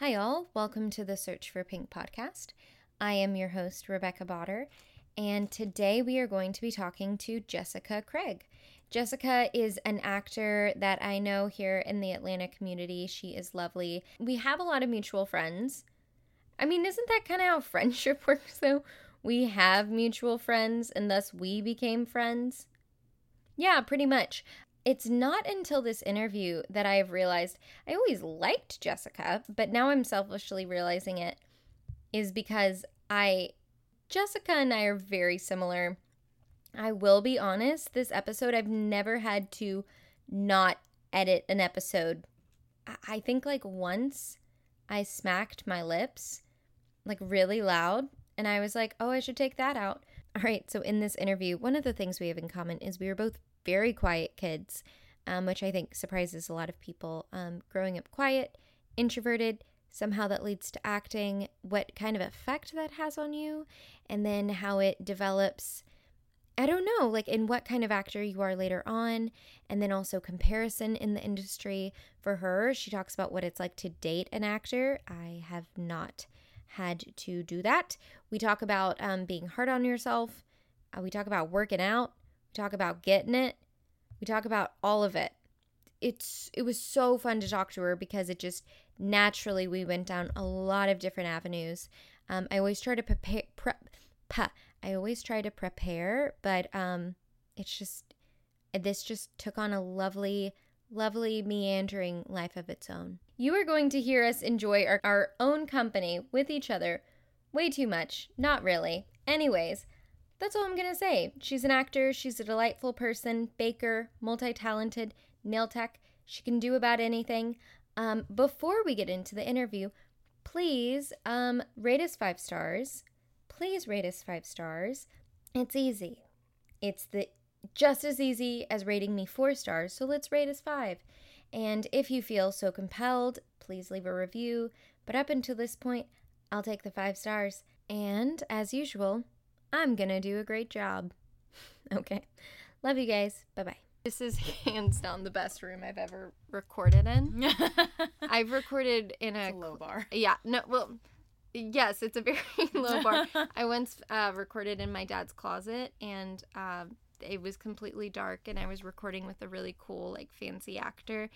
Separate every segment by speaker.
Speaker 1: Hi, all. Welcome to the Search for Pink podcast. I am your host, Rebecca Botter, and today we are going to be talking to Jessica Craig. Jessica is an actor that I know here in the Atlanta community. She is lovely. We have a lot of mutual friends. I mean, isn't that kind of how friendship works, though? We have mutual friends, and thus we became friends. Yeah, pretty much. It's not until this interview that I have realized I always liked Jessica, but now I'm selfishly realizing it is because I, Jessica and I are very similar. I will be honest, this episode, I've never had to not edit an episode. I think like once I smacked my lips like really loud and I was like, oh, I should take that out. All right, so in this interview, one of the things we have in common is we are both very quiet kids, um, which I think surprises a lot of people. Um, growing up quiet, introverted, somehow that leads to acting, what kind of effect that has on you, and then how it develops. I don't know, like in what kind of actor you are later on, and then also comparison in the industry. For her, she talks about what it's like to date an actor. I have not had to do that. We talk about um, being hard on yourself. Uh, we talk about working out talk about getting it. We talk about all of it. It's it was so fun to talk to her because it just naturally we went down a lot of different avenues. Um, I always try to prepare. Prep, I always try to prepare, but um, it's just this just took on a lovely, lovely meandering life of its own. You are going to hear us enjoy our, our own company with each other way too much. Not really. Anyways, that's all I'm going to say. She's an actor, she's a delightful person, baker, multi talented, nail tech. She can do about anything. Um, before we get into the interview, please um, rate us five stars. Please rate us five stars. It's easy. It's the just as easy as rating me four stars, so let's rate us five. And if you feel so compelled, please leave a review. But up until this point, I'll take the five stars. And as usual, I'm gonna do a great job. okay. Love you guys. Bye bye. This is hands down the best room I've ever recorded in. I've recorded in a,
Speaker 2: a low bar.
Speaker 1: Yeah. No. Well. Yes, it's a very low bar. I once uh, recorded in my dad's closet, and uh, it was completely dark and I was recording with a really cool like fancy actor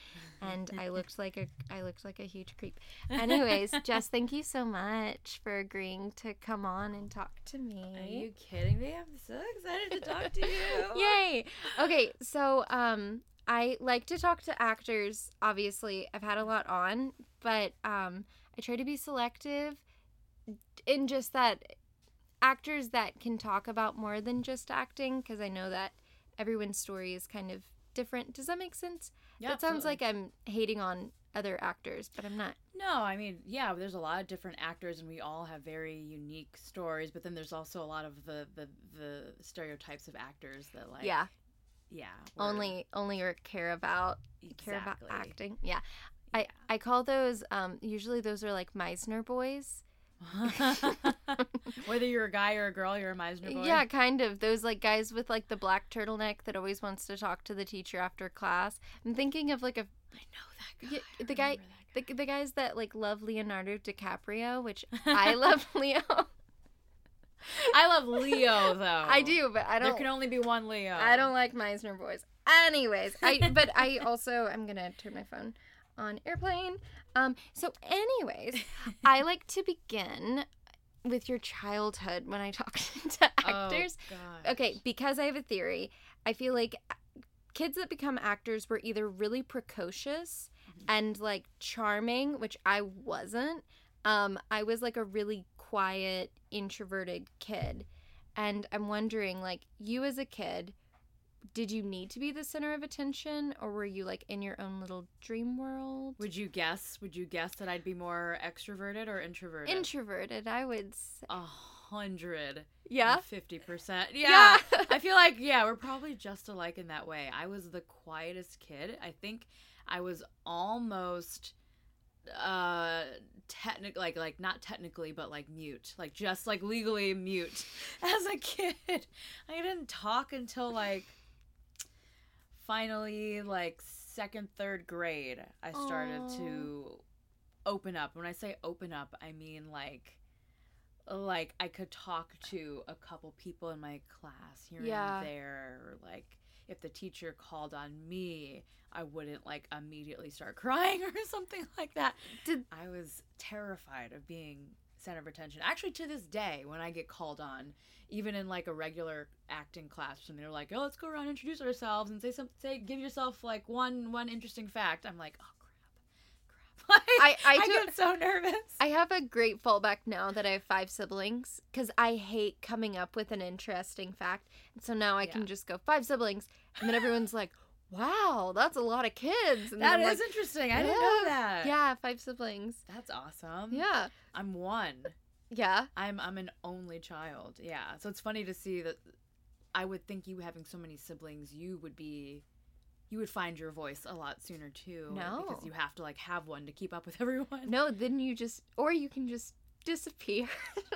Speaker 1: and I looked like a I looked like a huge creep. Anyways, Jess, thank you so much for agreeing to come on and talk to me.
Speaker 2: Are you kidding me? I'm so excited to talk to you.
Speaker 1: Yay. Okay, so um I like to talk to actors. Obviously, I've had a lot on, but um I try to be selective in just that actors that can talk about more than just acting because I know that everyone's story is kind of different. Does that make sense? Yeah. That sounds like I'm hating on other actors, but I'm not.
Speaker 2: No, I mean, yeah, there's a lot of different actors and we all have very unique stories, but then there's also a lot of the the, the stereotypes of actors that like
Speaker 1: Yeah.
Speaker 2: Yeah.
Speaker 1: Only only care about exactly. care about acting. Yeah. yeah. I I call those um usually those are like Meisner boys
Speaker 2: Whether you're a guy or a girl, you're a Meisner boy.
Speaker 1: Yeah, kind of. Those like guys with like the black turtleneck that always wants to talk to the teacher after class. I'm thinking of like a.
Speaker 2: I know that guy.
Speaker 1: Yeah, the guy, guy. The, the guys that like love Leonardo DiCaprio, which I love Leo.
Speaker 2: I love Leo though.
Speaker 1: I do, but I don't.
Speaker 2: There can only be one Leo.
Speaker 1: I don't like Meisner boys. Anyways, I but I also I'm gonna turn my phone on airplane. Um, so, anyways, I like to begin with your childhood when I talk to oh, actors.
Speaker 2: Oh,
Speaker 1: okay, because I have a theory. I feel like kids that become actors were either really precocious mm-hmm. and like charming, which I wasn't. Um, I was like a really quiet, introverted kid. And I'm wondering, like, you as a kid, did you need to be the center of attention or were you like in your own little dream world?
Speaker 2: Would you guess? Would you guess that I'd be more extroverted or introverted?
Speaker 1: Introverted, I would say.
Speaker 2: A hundred.
Speaker 1: Yeah.
Speaker 2: Fifty percent. Yeah. yeah. I feel like yeah, we're probably just alike in that way. I was the quietest kid. I think I was almost uh technic like like not technically but like mute like just like legally mute as a kid i didn't talk until like finally like second third grade i started Aww. to open up. When I say open up, I mean like like I could talk to a couple people in my class here
Speaker 1: Yeah.
Speaker 2: and there or like if the teacher called on me, I wouldn't like immediately start crying or something like that.
Speaker 1: Did-
Speaker 2: I was terrified of being center of attention. Actually to this day when I get called on, even in like a regular acting class and they're like, "Oh, let's go around and introduce ourselves and say some say give yourself like one one interesting fact." I'm like, "Oh crap." Crap.
Speaker 1: I- I
Speaker 2: I
Speaker 1: do-
Speaker 2: get so nervous.
Speaker 1: I have a great fallback now that I have five siblings because I hate coming up with an interesting fact. And so now I can just go five siblings, and then everyone's like, "Wow, that's a lot of kids." And
Speaker 2: That
Speaker 1: I'm like,
Speaker 2: interesting. I didn't know that.
Speaker 1: Yeah, five siblings.
Speaker 2: That's awesome.
Speaker 1: Yeah,
Speaker 2: I'm one.
Speaker 1: yeah,
Speaker 2: I'm I'm an only child. Yeah. So it's funny to see that I would think you having so many siblings, you would be you would find your voice a lot sooner too.
Speaker 1: No.
Speaker 2: Because you have to like have one to keep up with everyone.
Speaker 1: no. Then you just, or you can just disappear.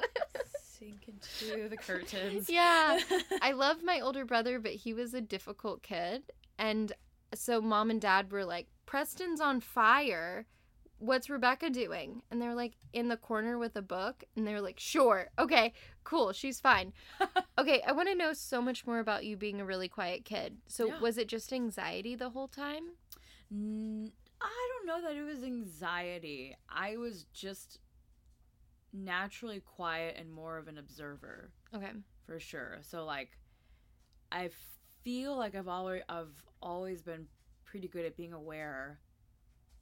Speaker 2: Sink into the curtains.
Speaker 1: yeah, I love my older brother, but he was a difficult kid, and so mom and dad were like, "Preston's on fire." What's Rebecca doing? And they're like in the corner with a book. And they're like, sure. Okay, cool. She's fine. okay, I want to know so much more about you being a really quiet kid. So,
Speaker 2: Yeah.
Speaker 1: was it just anxiety the whole time?
Speaker 2: N- I don't know that it was anxiety. I was just naturally quiet and more of an observer.
Speaker 1: Okay.
Speaker 2: for sure. So like I feel like I've always I've always been pretty good at being aware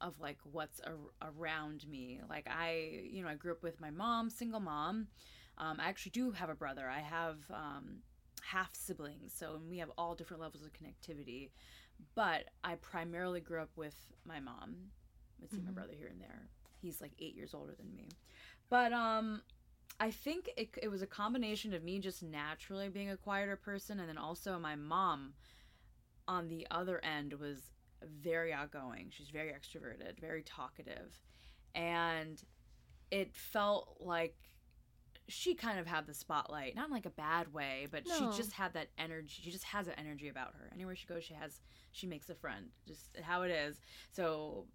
Speaker 2: of like what's ar- around me. Like I, you know, I grew up with my mom, single mom. Um, I actually do have a brother. I have um, half siblings, so we have all different levels of connectivity. But I primarily grew up with my mom. I see my
Speaker 1: Mhm.
Speaker 2: brother here and there. He's like eight years older than me. But um, I think it, it was a combination of me just naturally being a quieter person, and then also my mom on the other end was very outgoing. She's very extroverted, very talkative. And it felt like she kind of had the spotlight, not in like a bad way, but
Speaker 1: No.
Speaker 2: she just had that energy. She just has that energy about her. Anywhere she goes, she has she makes a friend. Just how it is. So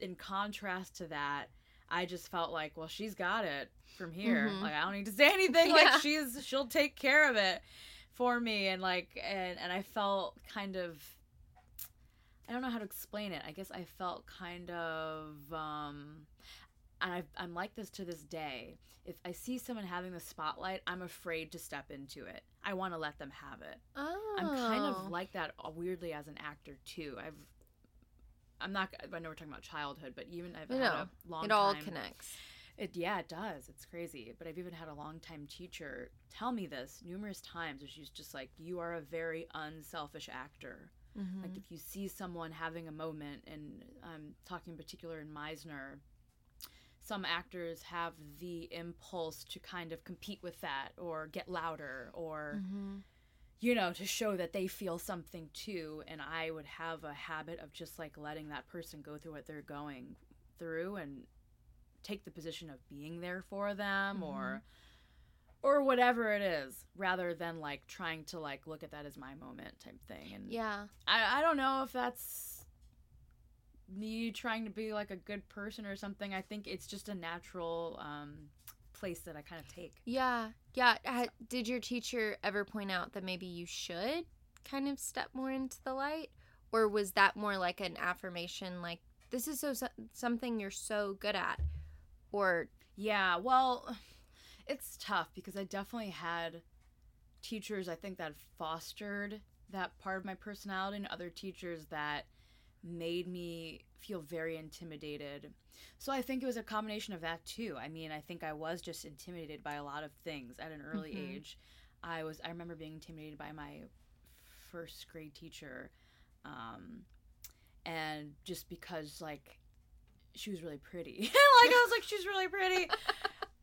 Speaker 2: in contrast to that, I just felt like, well, she's got it from here.
Speaker 1: Mhm.
Speaker 2: Like I don't need to say anything.
Speaker 1: Yeah.
Speaker 2: Like she's she'll take care of it for me and like and and I felt kind of I don't know how to explain it. I guess I felt kind of um and I've, I'm like this to this day. If I see someone having the spotlight, I'm afraid to step into it. I want to let them have it.
Speaker 1: Oh.
Speaker 2: I'm kind of like that uh, weirdly as an actor too. I've I'm not I know we're talking about childhood, but even I've
Speaker 1: I
Speaker 2: had
Speaker 1: know.
Speaker 2: a long
Speaker 1: it all
Speaker 2: time
Speaker 1: connects.
Speaker 2: it yeah, it does. It's crazy. But I've even had a longtime teacher tell me this numerous times where she's just like, You are a very unselfish actor.
Speaker 1: Mhm.
Speaker 2: Like if you see someone having a moment, and I'm talking in particular in Meisner, some actors have the impulse to kind of compete with that or get louder or
Speaker 1: Mhm.
Speaker 2: You know to show that they feel something too and I would have a habit of just like letting that person go through what they're going through and take the position of being there for them or or whatever it is rather than like trying to like look at that as my moment type thing and
Speaker 1: Yeah.
Speaker 2: I, I don't know if that's me trying to be like a good person or something. I think it's just a natural um, place that I kind of take.
Speaker 1: Yeah. Yeah. Ha- Did your teacher ever point out that maybe you should kind of step more into the light? Or was that more like an affirmation, like, this is so, so something you're so good at? Or,
Speaker 2: Yeah, well, it's tough because I definitely had teachers I think that fostered that part of my personality and other teachers that made me feel very intimidated. So I think it was a combination of that too. I mean, I think I was just intimidated by a lot of things at an early
Speaker 1: Mhm.
Speaker 2: age. I was I remember being intimidated by my first grade teacher um and just because like she was really pretty. like I was like she's really pretty.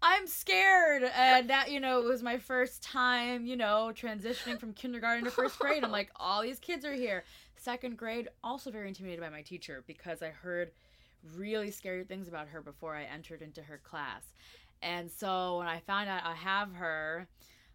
Speaker 2: I'm scared. And that, you know, it was my first time, you know, transitioning from kindergarten to first grade. I'm like, all these kids are here. Second grade, also very intimidated by my teacher because I heard really scary things about her before I entered into her class. And so when I found out I have her,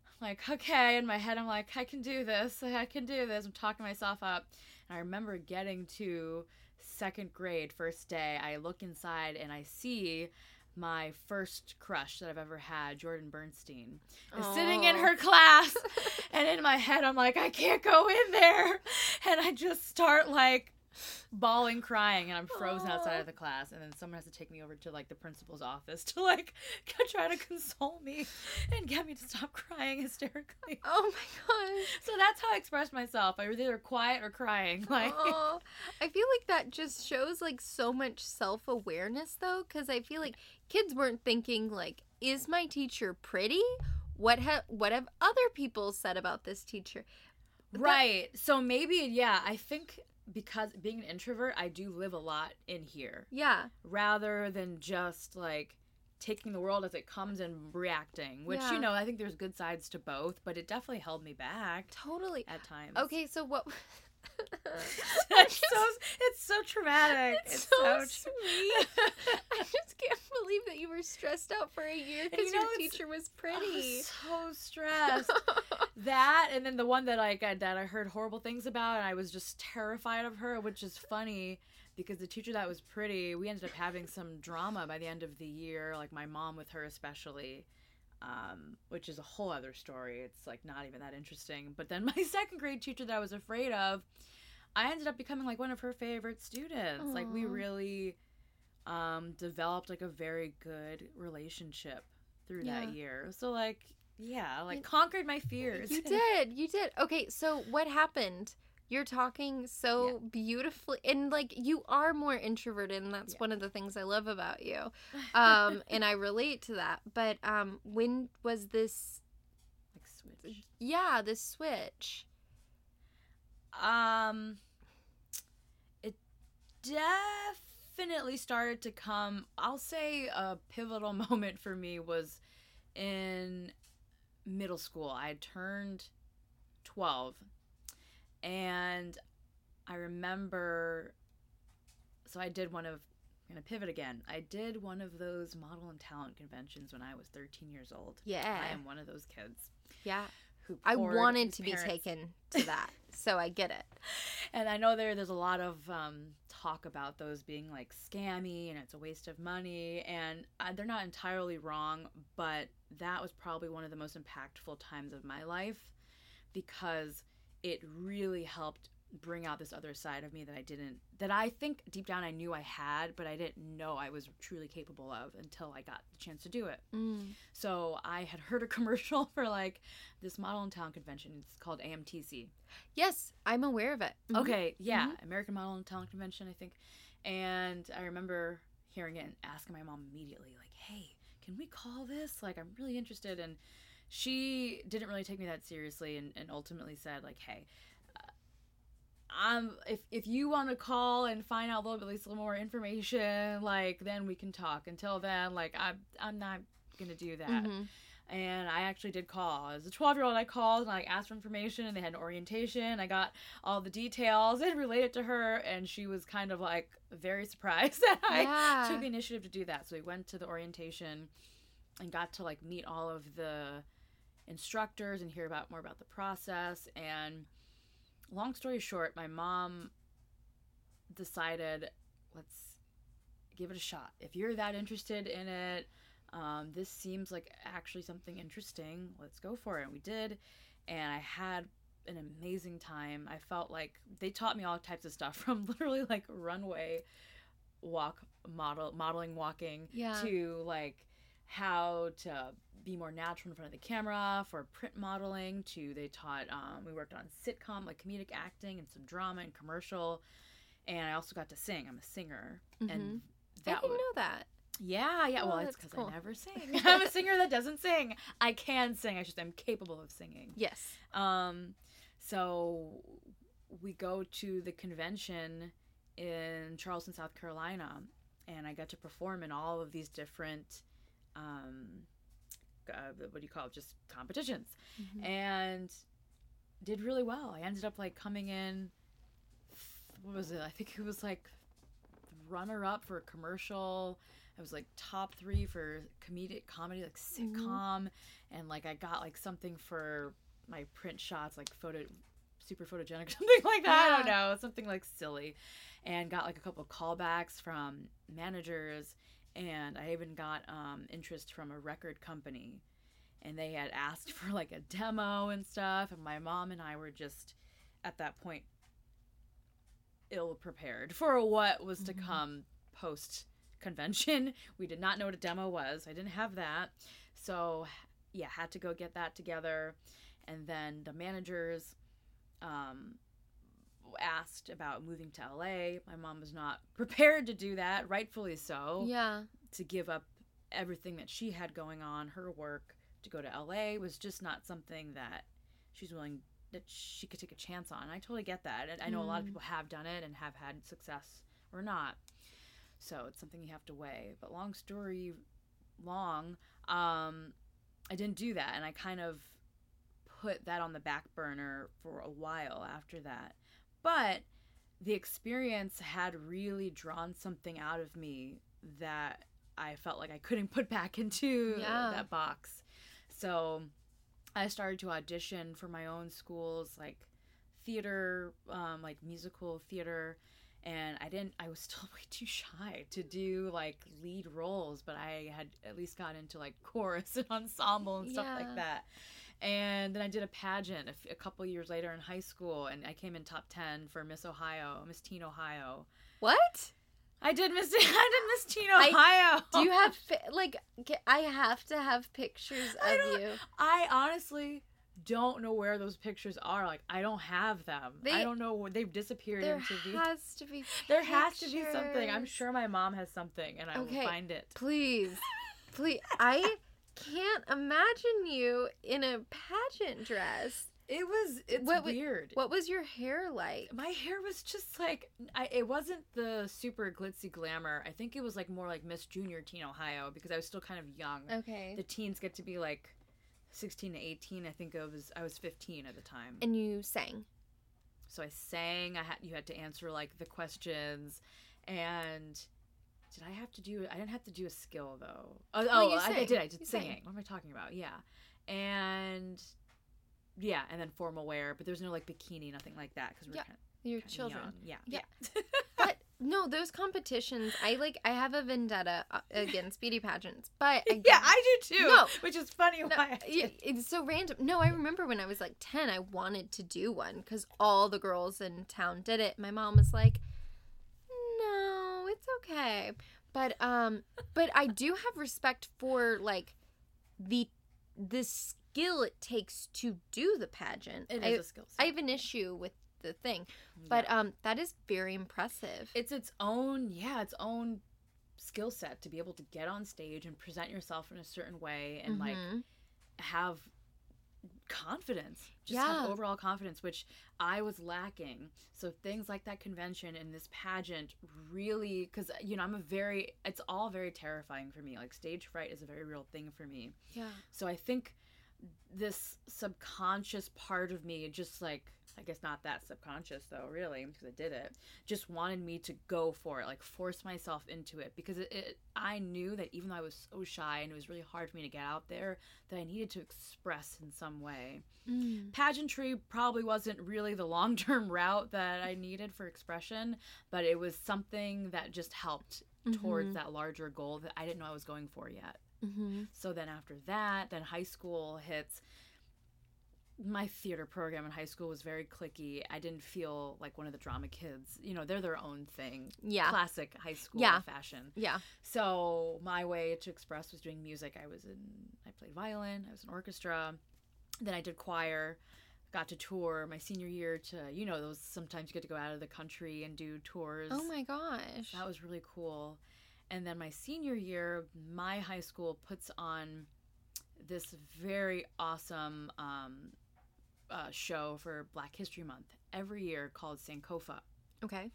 Speaker 2: I'm like, okay, in my head, I'm like, I can do this. I can do this. I'm talking myself up. And I remember getting to second grade, first day, I look inside and I see my first crush that I've ever had, Jordan Bernstein, is sitting in her class. and in my head, I'm like, I can't go in there. And I just start like bawling, crying, and I'm frozen outside of the class. And then someone has to take me over to like the principal's office to like try to console me and get me to stop crying hysterically.
Speaker 1: Oh my gosh.
Speaker 2: So that's how I expressed myself. I was either quiet or crying. Like.
Speaker 1: I feel like that just shows like so much self awareness though, because I feel like kids weren't thinking like, is my teacher pretty? What have what have other people said about this teacher? That-
Speaker 2: right. So maybe, yeah, I think because being an introvert, I do live a lot in here
Speaker 1: Yeah.
Speaker 2: rather than just like taking the world as it comes and reacting, which,
Speaker 1: Yeah.
Speaker 2: you know, I think there's good sides to both, but it definitely held me back
Speaker 1: Totally.
Speaker 2: at times.
Speaker 1: Okay, so what?
Speaker 2: it's so it's so traumatic.
Speaker 1: It's
Speaker 2: It's,
Speaker 1: so
Speaker 2: so,
Speaker 1: sweet. I just can't believe that you were stressed out for a year because
Speaker 2: you know,
Speaker 1: your teacher was pretty.
Speaker 2: was so stressed. that and then the one that I, that I heard horrible things about and I was just terrified of her, which is funny because the teacher that was pretty, we ended up having some drama by the end of the year, like my mom with her especially. Um, which is a whole other story. It's like not even that interesting. But then my second grade teacher that I was afraid of, I ended up becoming like one of her favorite students. Like we really um developed like a very good relationship through
Speaker 1: Yeah.
Speaker 2: that year. So like yeah, like
Speaker 1: You-
Speaker 2: conquered my fears.
Speaker 1: You did. You did. Okay, so what happened? You're talking so beautifully and like you are more introverted and that's
Speaker 2: Yeah.
Speaker 1: one of the things I love about you. Um and I relate to that. But um when was this
Speaker 2: like switch.
Speaker 1: yeah, this switch?
Speaker 2: Um it definitely started to come I'll say a pivotal moment for me was in middle school. I turned 12 and I remember so I did one of I'm gonna pivot again. I did one of those model and talent conventions when I was 13 years old.
Speaker 1: Yeah.
Speaker 2: I am one of those kids
Speaker 1: Yeah.
Speaker 2: who
Speaker 1: I wanted to be taken to that. so I get it.
Speaker 2: and I know there there's a lot of um, talk about those being like scammy and it's a waste of money, and uh, they're not entirely wrong, but that was probably one of the most impactful times of my life because it really helped bring out this other side of me that I didn't that I think deep down I knew I had, but I didn't know I was truly capable of until I got the chance to do it.
Speaker 1: Mm.
Speaker 2: So I had heard a commercial for like this model and talent convention. It's called AMTC.
Speaker 1: Yes, I'm aware of it. Mhm.
Speaker 2: Okay, yeah, American Model and Talent Convention, I think. And I remember hearing it and asking my mom immediately, like, "Hey, can we call this? Like, I'm really interested." And she didn't really take me that seriously, and, and ultimately said, like, "Hey, I'm if if you want to call and find out a little bit, at least a little more information, like, then we can talk. Until then, like, I'm I'm not gonna do that."
Speaker 1: Mhm.
Speaker 2: and I actually did call. As a 12 year old, I called and I asked for information, and they had an orientation. I got all the details and related to her, and she was kind of like very surprised that I took the initiative to do that. So we went to the orientation and got to like meet all of the instructors and hear about more about the process. And long story short, my mom decided let's give it a shot. If you're that interested in it, um, this seems like actually something interesting. Let's go for it. And we did. And I had an amazing time. I felt like they taught me all types of stuff from literally like runway walk model modeling walking
Speaker 1: Yeah.
Speaker 2: to like how to be more natural in front of the camera for print modeling to they taught um, we worked on sitcom like comedic acting and some drama and commercial and i also got to sing i'm a singer
Speaker 1: Mhm.
Speaker 2: and
Speaker 1: I
Speaker 2: that
Speaker 1: didn't
Speaker 2: was
Speaker 1: know that.
Speaker 2: yeah, yeah.
Speaker 1: Oh,
Speaker 2: well, it's because
Speaker 1: cool.
Speaker 2: I never sing. I'm a singer that doesn't sing. I can sing. I just I'm capable of singing.
Speaker 1: Yes.
Speaker 2: Um, so we go to the convention in Charleston, South Carolina, and I got to perform in all of these different, um, uh, what do you call it? Just competitions,
Speaker 1: Mhm.
Speaker 2: and did really well. I ended up like coming in. What was it? I think it was like runner up for a commercial. I was like top three for comedic comedy, like sitcom, and like I got like something for my print shots, like photo super photogenic, something like that. I don't know, something like silly, and got like a couple of callbacks from managers, and I even got um, interest from a record company, and they had asked for like a demo and stuff, and my mom and I were just at that point ill prepared for what was to
Speaker 1: Mhm.
Speaker 2: come post convention. We did not know what a demo was. I didn't have that. So, yeah, had to go get that together. And then the managers um, asked about moving to LA. My mom was not prepared to do that, rightfully so
Speaker 1: Yeah.
Speaker 2: to give up everything that she had going on, her work, to go to LA was just not something that she's willing that she could take a chance on. I totally get that. And I know a lot of
Speaker 1: Mm.
Speaker 2: people have done it and have had success or not. So it's something you have to weigh. But long story long, um, I didn't do that and I kind of put that on the back burner for a while after that. But the experience had really drawn something out of me that I felt like I couldn't put back into
Speaker 1: Yeah.
Speaker 2: that box. So I started to audition for my own schools, like theater, um, like musical theater. And I didn't, I was still way too shy to do like lead roles, but I had at least got into like chorus and ensemble and stuff
Speaker 1: Yeah.
Speaker 2: like that. And then I did a pageant a, f- a couple years later in high school, and I came in top 10 for Miss Ohio, Miss Teen Ohio.
Speaker 1: What?
Speaker 2: I did Miss, I did Miss Teen
Speaker 1: I-
Speaker 2: Ohio.
Speaker 1: Do you have like? I have to have pictures of you.
Speaker 2: I honestly don't know where those pictures are. Like I don't have them. I don't know where they've disappeared
Speaker 1: There
Speaker 2: into the.
Speaker 1: has to be.
Speaker 2: there has to be something. I'm sure my mom has something, and I
Speaker 1: Okay.
Speaker 2: will find it.
Speaker 1: Please, please. I can't imagine you in a pageant dress.
Speaker 2: It was. It's
Speaker 1: What
Speaker 2: weird.
Speaker 1: What was your hair like?
Speaker 2: my hair was just like I, it wasn't the super glitzy glamour. I think it was like more like Miss Junior Teen Ohio because I was still kind of young.
Speaker 1: Okay.
Speaker 2: The teens get to be like 16 to 18. I think I was I was 15 at the time.
Speaker 1: And you sang.
Speaker 2: So I sang. I had you had to answer like the questions, and did I have to do? I didn't have to do a skill though. Oh,
Speaker 1: Well,
Speaker 2: oh I, I did. I did
Speaker 1: You sang.
Speaker 2: singing. What am I talking about? Yeah, and yeah, and then formal wear, but there's no like bikini, nothing like that because we're
Speaker 1: Yeah,
Speaker 2: kind
Speaker 1: Your
Speaker 2: of
Speaker 1: children.
Speaker 2: Young. Yeah,
Speaker 1: Yeah. But no, those competitions. I like. I have a vendetta uh, against beauty pageants. But I
Speaker 2: yeah, I do too.
Speaker 1: No.
Speaker 2: which is funny
Speaker 1: No,
Speaker 2: why. I
Speaker 1: yeah,
Speaker 2: did.
Speaker 1: it's so random. No, I remember when I was like 10, I wanted to do one because all the girls in town did it. My mom was like, no, it's okay. But, um, but I do have respect for like the, the skill it takes to do the pageant.
Speaker 2: It
Speaker 1: I,
Speaker 2: is a skill set.
Speaker 1: I have an issue with the thing, but, um, that is very impressive.
Speaker 2: it's its own yeah its own skill set to be able to get on stage and present yourself in a certain way and like
Speaker 1: Mhm.
Speaker 2: have confidence just
Speaker 1: Yeah.
Speaker 2: have overall confidence which i was lacking so things like that convention and this pageant really because uh, you know i'm a very it's all very terrifying for me like stage fright is a very real thing for me
Speaker 1: yeah.
Speaker 2: so i think this subconscious part of me just like i guess not that subconscious though really because i did it just wanted me to go for it like force myself into it because it, it i knew that even though i was so shy and it was really hard for me to get out there that i needed to express in some way
Speaker 1: Mm.
Speaker 2: pageantry probably wasn't really the long-term route that i needed for expression but it was something that just helped towards
Speaker 1: Mhm.
Speaker 2: that larger goal that i didn't know i was going for yet
Speaker 1: Mhm.
Speaker 2: so then after that, then high school hits. My theater program in high school was very cliquey. I didn't feel like one of the drama kids. You know, they're their own thing.
Speaker 1: Yeah.
Speaker 2: Classic high school
Speaker 1: Yeah.
Speaker 2: fashion.
Speaker 1: Yeah.
Speaker 2: So my way to express was doing music. I was in I played violin, I was in orchestra. Then I did choir. Got to tour my senior year to, you know, those sometimes you get to go out of the country and do tours.
Speaker 1: Oh my gosh.
Speaker 2: That was really cool. And then my senior year, my high school puts on this very awesome um, uh, show for Black History Month every year called Sankofa.
Speaker 1: okay.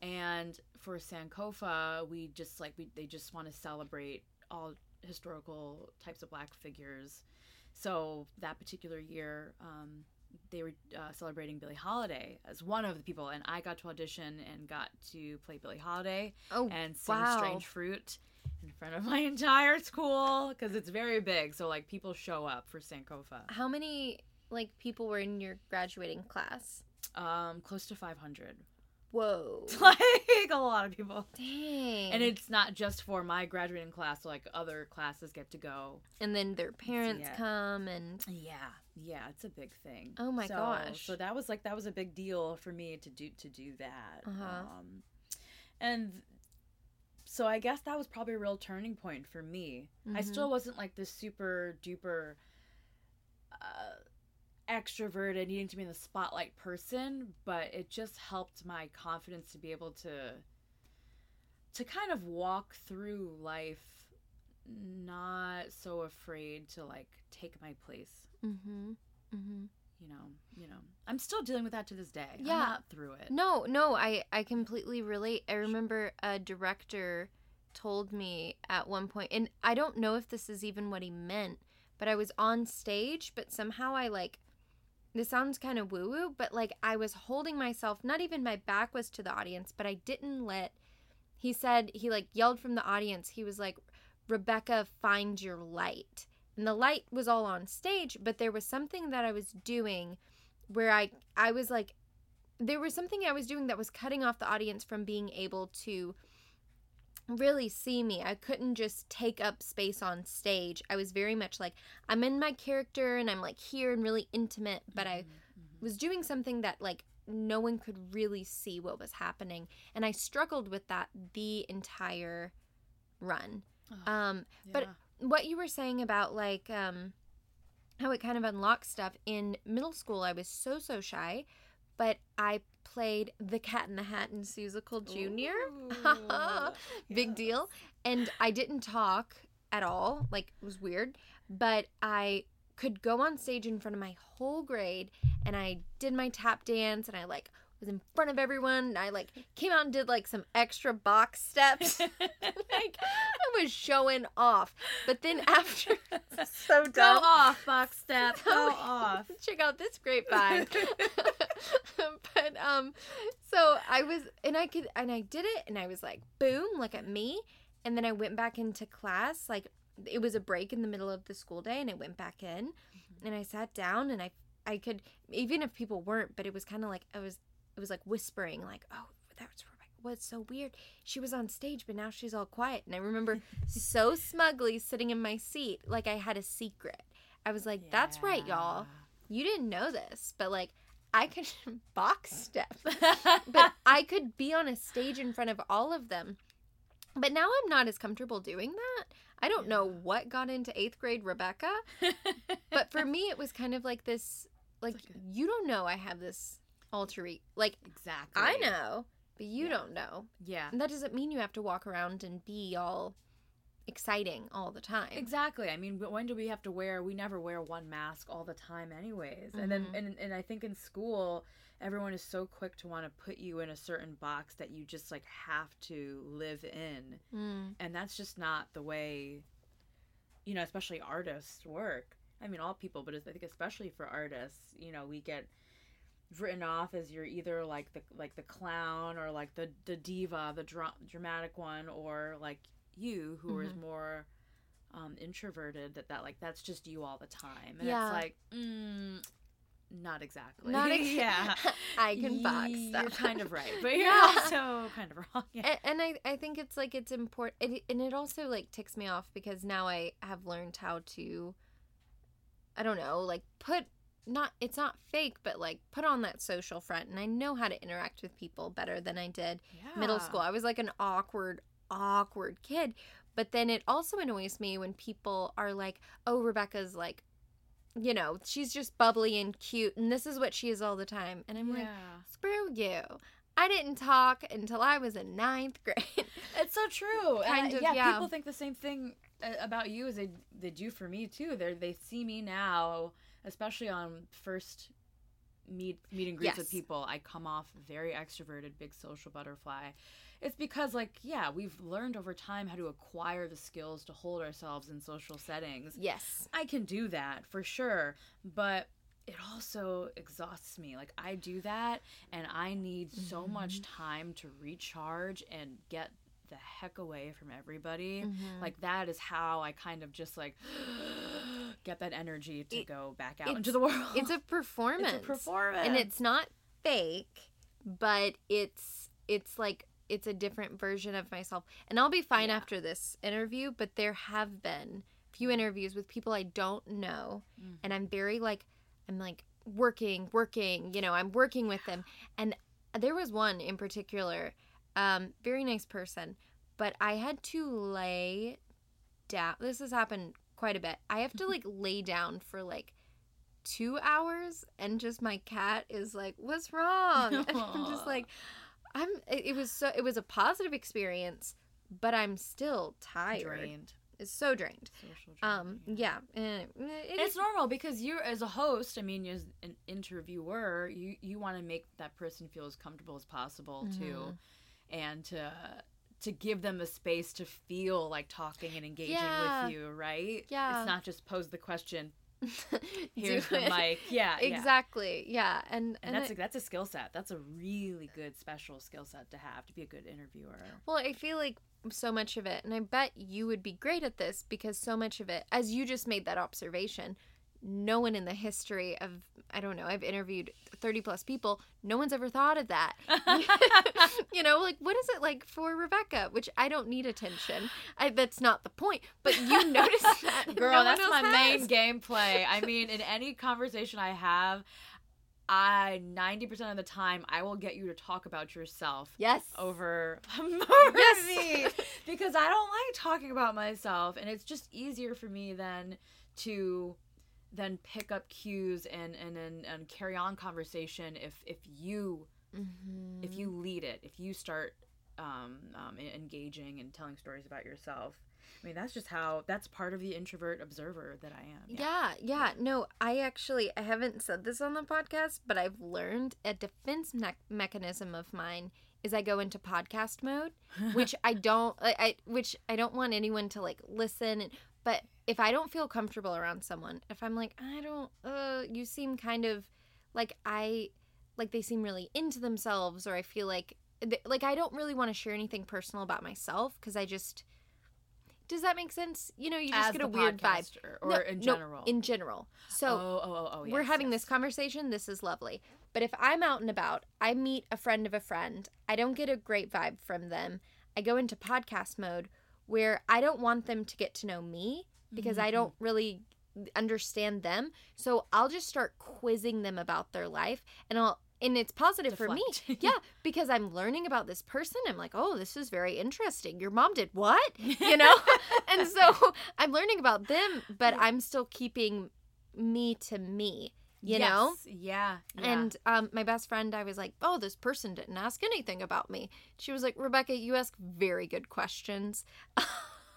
Speaker 2: And for Sankofa, we just like we they just want to celebrate all historical types of black figures. So that particular year, um, they were uh, celebrating Billie Holiday as one of the people, and I got to audition and got to play Billie Holiday
Speaker 1: Oh,
Speaker 2: and sing
Speaker 1: wow.
Speaker 2: Strange Fruit in front of my entire school because it's very big. So like people show up for Sankofa.
Speaker 1: how many like people were in your graduating class?
Speaker 2: Um, close to 500.
Speaker 1: Whoa.
Speaker 2: like a lot of people.
Speaker 1: Dang.
Speaker 2: And it's not just for my graduating class, like other classes get to go.
Speaker 1: and then their parents
Speaker 2: Yeah.
Speaker 1: come and
Speaker 2: Yeah, yeah, it's a big thing.
Speaker 1: Oh my
Speaker 2: So-
Speaker 1: gosh.
Speaker 2: So that was like that was a big deal for me to do to do that.
Speaker 1: Uh-huh.
Speaker 2: Um, and so I guess that was probably a real turning point for me. I
Speaker 1: Mhm.
Speaker 2: still wasn't like this super duper extroverted, needing to be in the spotlight person, but it just helped my confidence to be able to to kind of walk through life not so afraid to like take my place
Speaker 1: mm-hmm. Mm-hmm.
Speaker 2: you know you know i'm still dealing with that to this day
Speaker 1: Yeah.
Speaker 2: i'm not through it
Speaker 1: No, no, I I completely relate. I remember a director told me at one point and I don't know if this is even what he meant, but I was on stage, but somehow I like this sounds kind of woo woo, but like I was holding myself, not even my back was to the audience, but I didn't let he said he like yelled from the audience. He was like, "Rebecca, find your light." And the light was all on stage, but there was something that I was doing where I I was like there was something I was doing that was cutting off the audience from being able to really see me. I couldn't just take up space on stage. I was very much like I'm in my character and I'm like here and really intimate, but I
Speaker 2: Mhm,
Speaker 1: was doing something that like no one could really see what was happening and I struggled with that the entire run.
Speaker 2: mhm.
Speaker 1: Um but what you were saying about like um how it kind of unlocks stuff in middle school i was so so shy but i played the cat in the hat in Seussical junior. Big
Speaker 2: yes.
Speaker 1: deal. And i didn't talk at all. Like it was weird. But i could go on stage in front of my whole grade and i did my tap dance and i like was in front of everyone and i like came out and did like some extra box steps like I was showing off. But then after so
Speaker 2: go
Speaker 1: dumb.
Speaker 2: off box step go
Speaker 1: So-
Speaker 2: off
Speaker 1: Check out this grapevine. but um so I was and I could and I did it and I was like, boom, look at me. And then I went back into class. Like it was a break in the middle of the school day and I went back in and I sat down and I I could even if people weren't, but it was kind of like I was it was like whispering like, oh, that's Rebecca. What's so weird? She was on stage, but now she's all quiet. And I remember so smugly sitting in my seat, like I had a secret. I was like, "That's right, y'all. You didn't know this, but like I could box step, but I could be on a stage in front of all of them. But now I'm not as comfortable doing that. I don't know what got into eighth grade Rebecca, but for me, it was kind of like this like,
Speaker 2: like a-
Speaker 1: you don't know I have this alter ego. Like,
Speaker 2: exactly
Speaker 1: I know, but you
Speaker 2: Yeah.
Speaker 1: don't know.
Speaker 2: yeah
Speaker 1: And that doesn't mean you have to walk around and be all exciting all the time.
Speaker 2: Exactly. I mean, when do we have to wear? We never wear one mask all the time, anyways. And then,
Speaker 1: Mhm.
Speaker 2: and and I think in school, everyone is so quick to want to put you in a certain box that you just like have to live in,
Speaker 1: Mm.
Speaker 2: and that's just not the way, you know, especially artists work. I mean, all people, but I think especially for artists, you know, we get written off as you're either like the like the clown or like the the diva, the dra- dramatic one, or like you who is more um, introverted. That that like that's just you all the time, and
Speaker 1: Yeah.
Speaker 2: it's like, mm, not exactly.
Speaker 1: Not ex-
Speaker 2: yeah.
Speaker 1: I can box
Speaker 2: You're kind of right, but you're
Speaker 1: Yeah.
Speaker 2: also kind of wrong. Yeah.
Speaker 1: and, and I, I think it's like it's important it, and it also like ticks me off because now i have learned how to i don't know like put not it's not fake but like put on that social front and i know how to interact with people better than i did middle school i was like an awkward awkward kid but then it also annoys me when people are like oh rebecca's like you know she's just bubbly and cute and this is what she is all the time and i'm like screw you I didn't talk until I was in ninth grade.
Speaker 2: It's so true.
Speaker 1: Kind
Speaker 2: And,
Speaker 1: of,
Speaker 2: yeah,
Speaker 1: yeah.
Speaker 2: People think the same thing uh, about you as they they do for me too. They they see me now, especially on first meet meet and greets with people. I come off very extroverted, big social butterfly. It's because like yeah, we've learned over time how to acquire the skills to hold ourselves in social settings.
Speaker 1: yes.
Speaker 2: I can do that for sure, but it also exhausts me. Like I do that and I need so much mm-hmm. time to recharge and get the heck away from everybody.
Speaker 1: Mm-hmm.
Speaker 2: Like that is how I kind of just like get that energy to
Speaker 1: It-
Speaker 2: go back out into the world.
Speaker 1: it's a performance.
Speaker 2: It's a performance.
Speaker 1: and it's not fake but it's it's like it's a different version of myself and i'll be fine
Speaker 2: Yeah.
Speaker 1: after this interview but there have been a few interviews with people i don't know
Speaker 2: Mm.
Speaker 1: and i'm very like i'm like working working you know i'm working with them and there was one in particular um very nice person. But i had to lay down this has happened quite a bit. I have to like lay down for like two hours and just my cat is like what's wrong? And i'm just like i'm it, it was so it was a positive experience but i'm still tired.
Speaker 2: Drained.
Speaker 1: it's so drained.
Speaker 2: Social
Speaker 1: um
Speaker 2: draining,
Speaker 1: yeah and it-
Speaker 2: It's normal because you, as a host, I mean, as an interviewer, you you want to make that person feel as comfortable as possible too,
Speaker 1: Mhm.
Speaker 2: And to to give them the space to feel like talking and engaging
Speaker 1: Yeah.
Speaker 2: with you, right?
Speaker 1: Yeah.
Speaker 2: It's not just pose the question. Here's the
Speaker 1: it.
Speaker 2: mic. Yeah. yeah.
Speaker 1: exactly yeah and
Speaker 2: And
Speaker 1: and
Speaker 2: that's a, that's a skill set. That's a really good special skill set to have to be a good interviewer.
Speaker 1: Well, I feel like so much of it, and I bet you would be great at this because so much of it, as you just made that observation, no one in the history of, I don't know, I've interviewed 30 plus people, no one's ever thought of that. you know, like, what is it like for Rebecca? Which I don't need attention. I, that's not the point, but you notice that.
Speaker 2: Girl,
Speaker 1: no
Speaker 2: that's my main gameplay. I mean, in any conversation I have, I 90% of the time I will get you to talk about yourself
Speaker 1: Yes.
Speaker 2: over,
Speaker 1: Yes.
Speaker 2: me because I don't like talking about myself and it's just easier for me than to then pick up cues and and and, and carry on conversation if if you
Speaker 1: Mhm.
Speaker 2: if you lead it if you start um, um, engaging and telling stories about yourself i mean that's just how that's part of the introvert observer that i am
Speaker 1: Yeah, yeah. No, I actually I haven't said this on the podcast, but I've learned a defense me- mechanism of mine is I go into podcast mode, which I don't I, I which I don't want anyone to like listen but if I don't feel comfortable around someone, if I'm like I don't uh you seem kind of like I like they seem really into themselves or I feel like like I don't really want to share anything personal about myself cuz I just does that make sense? You know, you just
Speaker 2: As
Speaker 1: get a weird vibe
Speaker 2: or
Speaker 1: no,
Speaker 2: in
Speaker 1: no,
Speaker 2: general
Speaker 1: in general. So
Speaker 2: oh oh oh, oh
Speaker 1: we're having
Speaker 2: yes.
Speaker 1: this conversation. This is lovely. But if I'm out and about, I meet a friend of a friend. I don't get a great vibe from them. I go into podcast mode where I don't want them to get to know me because I
Speaker 2: Mhm.
Speaker 1: don't really understand them. So I'll just start quizzing them about their life and I'll and it's positive for me. Yeah, because I'm learning about this person. I'm like, "Oh, this is very interesting. Your mom did what?" You know? and so I'm learning about them, but I'm still keeping me to me, you know?
Speaker 2: Yeah, yeah.
Speaker 1: And um, my best friend, I was like, oh, this person didn't ask anything about me. She was like, Rebecca, you ask very good questions.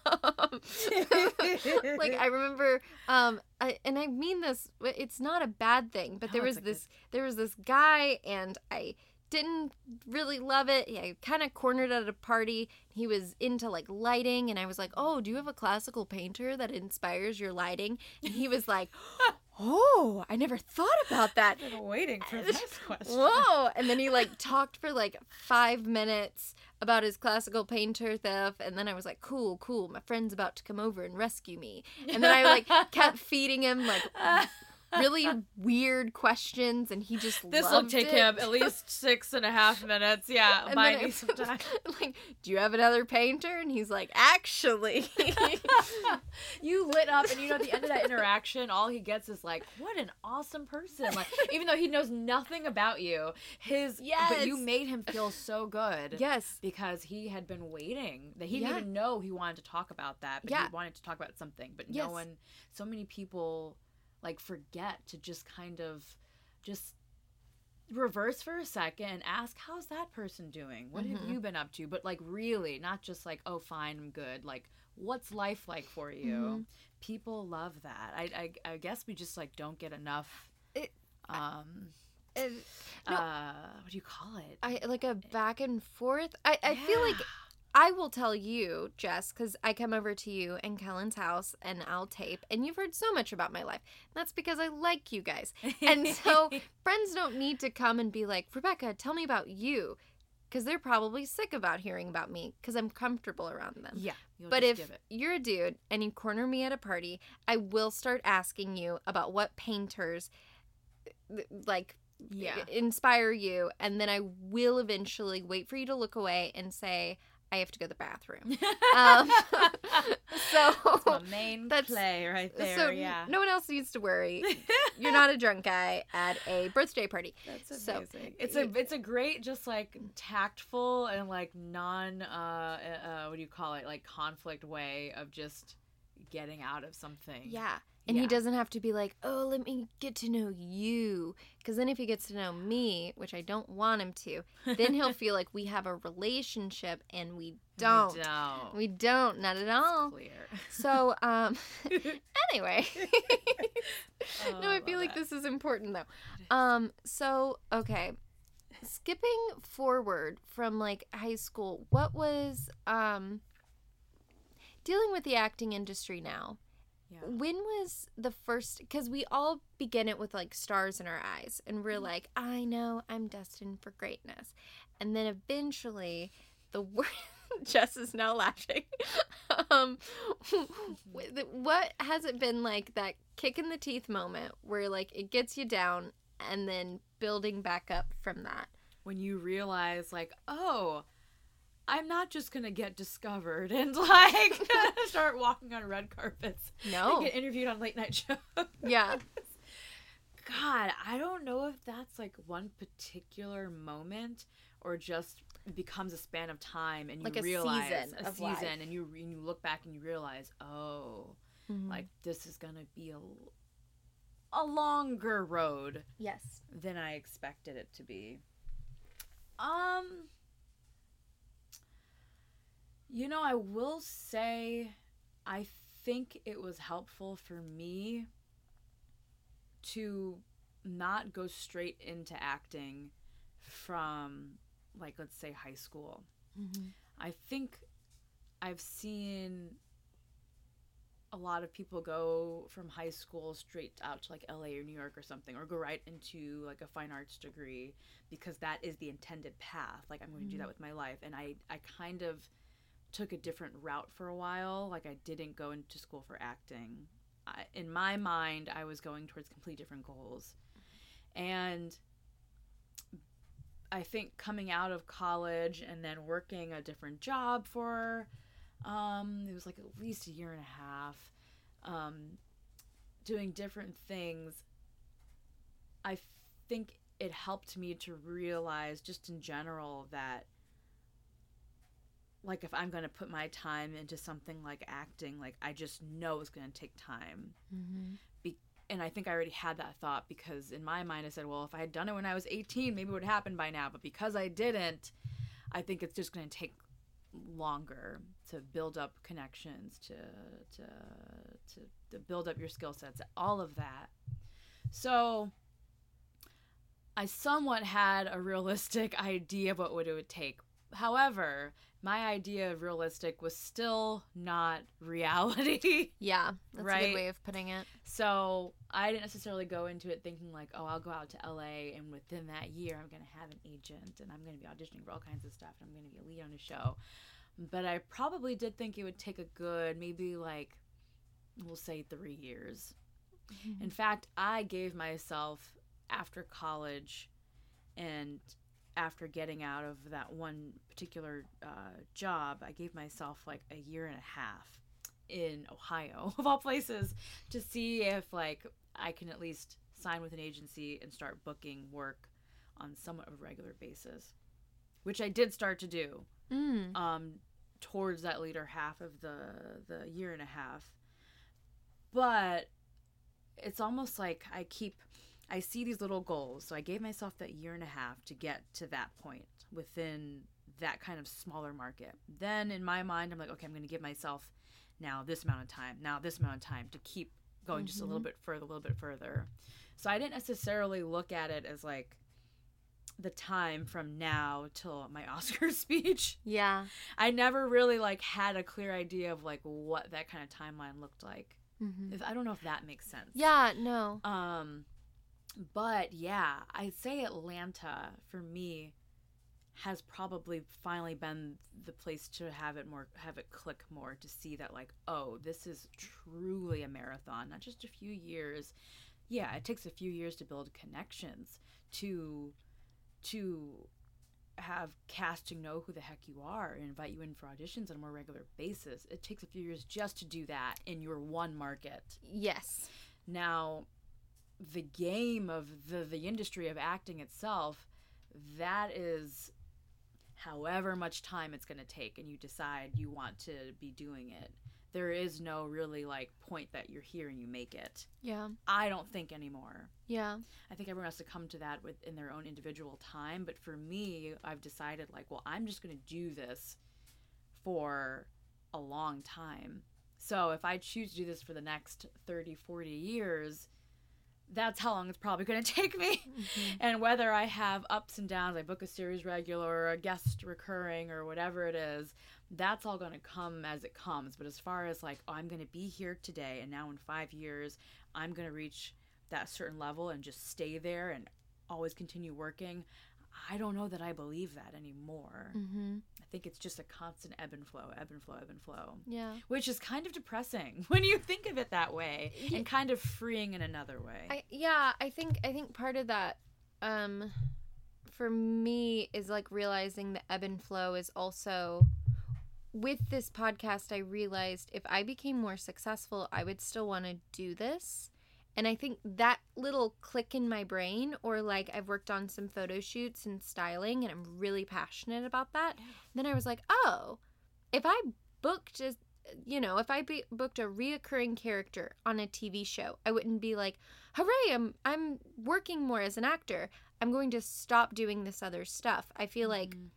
Speaker 1: like I remember, um, I, and I mean this. It's not a bad thing, but
Speaker 2: No,
Speaker 1: there was
Speaker 2: a good-
Speaker 1: this, there was this guy, and I didn't really love it. I kind of cornered at a party. He was into like lighting, and I was like, "Oh, do you have a classical painter that inspires your lighting?" And he was like, "Oh, I never thought about that."
Speaker 2: I've been waiting for this question.
Speaker 1: Whoa! And then he like talked for like five minutes about his classical painter theft, and then I was like, "Cool, cool. My friend's about to come over and rescue me." And then I like kept feeding him like really weird questions, and he just
Speaker 2: This will take
Speaker 1: it.
Speaker 2: him at least six and a half minutes. Yeah,
Speaker 1: And
Speaker 2: buy
Speaker 1: then
Speaker 2: some time.
Speaker 1: like, do you have another painter? And he's like, actually.
Speaker 2: you lit up, and you know, at the end of that interaction, all he gets is like, "What an awesome person!" Like, even though he knows nothing about you, his yes, but you made him feel so good.
Speaker 1: yes.
Speaker 2: Because he had been waiting. That he didn't even know he wanted to talk about that, but
Speaker 1: Yeah.
Speaker 2: he wanted to talk about something. But
Speaker 1: Yes.
Speaker 2: no one, so many people, like forget to just kind of, just reverse for a second and ask how's that person doing what have
Speaker 1: Mhm.
Speaker 2: you been up to but like really not just like oh fine i'm good like what's life like for you
Speaker 1: Mhm.
Speaker 2: people love that I, I i guess we just like don't get enough
Speaker 1: It-
Speaker 2: um
Speaker 1: And No.
Speaker 2: uh what do you call it
Speaker 1: I like a back and forth. I, I feel like
Speaker 2: Yeah.
Speaker 1: I will tell you, Jess, because I come over to you and Kellen's house and I'll tape, and you've heard so much about my life. That's because I like you guys. And so friends don't need to come and be like, Rebecca, tell me about you. because they're probably sick about hearing about me because I'm comfortable around them.
Speaker 2: Yeah.
Speaker 1: But if you're a dude and you corner me at a party, I will start asking you about what painters uh, like
Speaker 2: Yeah.
Speaker 1: inspire you and then I will eventually wait for you to look away and say I have to go to the bathroom. Um, so
Speaker 2: That's my main
Speaker 1: that's-
Speaker 2: play right there.
Speaker 1: so
Speaker 2: yeah.
Speaker 1: no one else needs to worry. You're not a drunk guy at a birthday party.
Speaker 2: That's
Speaker 1: So,
Speaker 2: amazing. it's a it's a great just like tactful and like non uh, uh what do you call it like conflict way of just getting out of something.
Speaker 1: Yeah. And he doesn't have to be like, oh, let me get to know you. Because then if he gets to know me, which I don't want him to, then he'll feel like we have a relationship and we don't.
Speaker 2: We don't.
Speaker 1: We don't, not at all.
Speaker 2: Clear.
Speaker 1: So, um, anyway.
Speaker 2: Oh,
Speaker 1: no, I
Speaker 2: I
Speaker 1: feel like
Speaker 2: that.
Speaker 1: this is important though. Um, so okay. Skipping forward from like high school, what was um dealing with the acting industry now?
Speaker 2: Yeah.
Speaker 1: When was the first cuz we all begin it with like stars in our eyes and we're
Speaker 2: Mhm.
Speaker 1: like, I know I'm destined for greatness. And then eventually the word Jess is now laughing. um, what has it been like that kick in the teeth moment where like it gets you down and then building back up from that?
Speaker 2: When you realize like, oh, I'm not just gonna get discovered and like start walking on red carpets
Speaker 1: No.
Speaker 2: and get interviewed on late night shows.
Speaker 1: Yeah.
Speaker 2: God, I don't know if that's like one particular moment or just becomes a span of time and you
Speaker 1: Like a
Speaker 2: realize
Speaker 1: season
Speaker 2: a season
Speaker 1: life.
Speaker 2: and you and you look back and you realize, oh,
Speaker 1: Mhm.
Speaker 2: like this is gonna be a a longer road
Speaker 1: yes.
Speaker 2: than I expected it to be. Um you know, I will say I think it was helpful for me to not go straight into acting from like let's say high school.
Speaker 1: Mhm.
Speaker 2: I think I've seen a lot of people go from high school straight out to like LA or New York or something, or go right into like a fine arts degree because that is the intended path. Like I'm going to do that with my life, and I I kind of took a different route for a while. Like I didn't go into school for acting. I, in my mind, I was going towards completely different goals, and I think coming out of college and then working a different job for um it was like at least a year and a half um doing different things I think it helped me to realize just in general that like if I'm going to put my time into something like acting like I just know it's going to take time
Speaker 1: Mhm.
Speaker 2: and I think I already had that thought because in my mind I said, well, if I had done it when I was 18, maybe it would happen by now. But because I didn't, I think it's just going to take longer to build up connections, to to to, to build up your skill sets, all of that. So I somewhat had a realistic idea of what it would take. However, my idea of realistic was still not reality.
Speaker 1: Yeah. That's a
Speaker 2: Right.
Speaker 1: good way of putting it.
Speaker 2: So I didn't necessarily go into it thinking like, oh, I'll go out to LA and within that year I'm gonna have an agent and I'm gonna be auditioning for all kinds of stuff and I'm gonna be a lead on a show. But I probably did think it would take a good maybe like we'll say three years. Mm-hmm. In fact, I gave myself after college and after getting out of that one particular uh, job, I gave myself like a year and a half in Ohio, of all places, to see if like I can at least sign with an agency and start booking work on somewhat of a regular basis, which I did start to do
Speaker 1: Mm.
Speaker 2: um, towards that later half of the the year and a half. But it's almost like I keep I see these little goals. So I gave myself that year and a half to get to that point within that kind of smaller market. Then in my mind I'm like, okay, I'm going to give myself now this amount of time, now this amount of time to keep going just a little bit further, a little bit further. So I didn't necessarily look at it as like the time from now till my Oscar speech.
Speaker 1: Yeah.
Speaker 2: I never really like had a clear idea of like what that kind of timeline looked like.
Speaker 1: Mhm.
Speaker 2: If I don't know if that makes sense.
Speaker 1: Yeah, no.
Speaker 2: Um but yeah, I'd say Atlanta for me has probably finally been the place to have it more have it click more to see that like oh this is truly a marathon not just a few years. Yeah it takes a few years to build connections to to have casting know who the heck you are and invite you in for auditions on a more regular basis. It takes a few years just to do that in your one market.
Speaker 1: Yes.
Speaker 2: now the game of the the industry of acting itself that is however much time it's going to take and you decide you want to be doing it there is no really like point that you're here and you make it
Speaker 1: Yeah.
Speaker 2: i don't think anymore
Speaker 1: Yeah.
Speaker 2: i think everyone has to come to that with in their own individual time but for me i've decided like well i'm just going to do this for a long time so if i choose to do this for the next 30 40 years that's how long it's probably going to take me and whether I have ups and downs, I book a series regular or a guest recurring or whatever it is, that's all going to come as it comes. But as far as like, oh, I'm going to be here today, and now in five years, I'm going to reach that certain level and just stay there and always continue working, I don't know that I believe that anymore.
Speaker 1: Mm-hmm.
Speaker 2: I think it's just a constant ebb and flow, ebb and flow, ebb and flow.
Speaker 1: Yeah.
Speaker 2: Which is kind of depressing when you think of it that way,
Speaker 1: Ye-
Speaker 2: and kind of freeing in another way.
Speaker 1: I yeah, I think I think part of that um for me is like realizing the ebb and flow is also with this podcast I realized if I became more successful, I would still want to do this. And I think that little click in my brain, or like I've worked on some photo shoots and styling, and I'm really passionate about that. Then I was like, oh, if I booked a, you know, if I be, booked a reoccurring character on a TV show, I wouldn't be like, hooray, I'm I'm working more as an actor. I'm going to stop doing this other stuff. I feel like
Speaker 2: Mhm.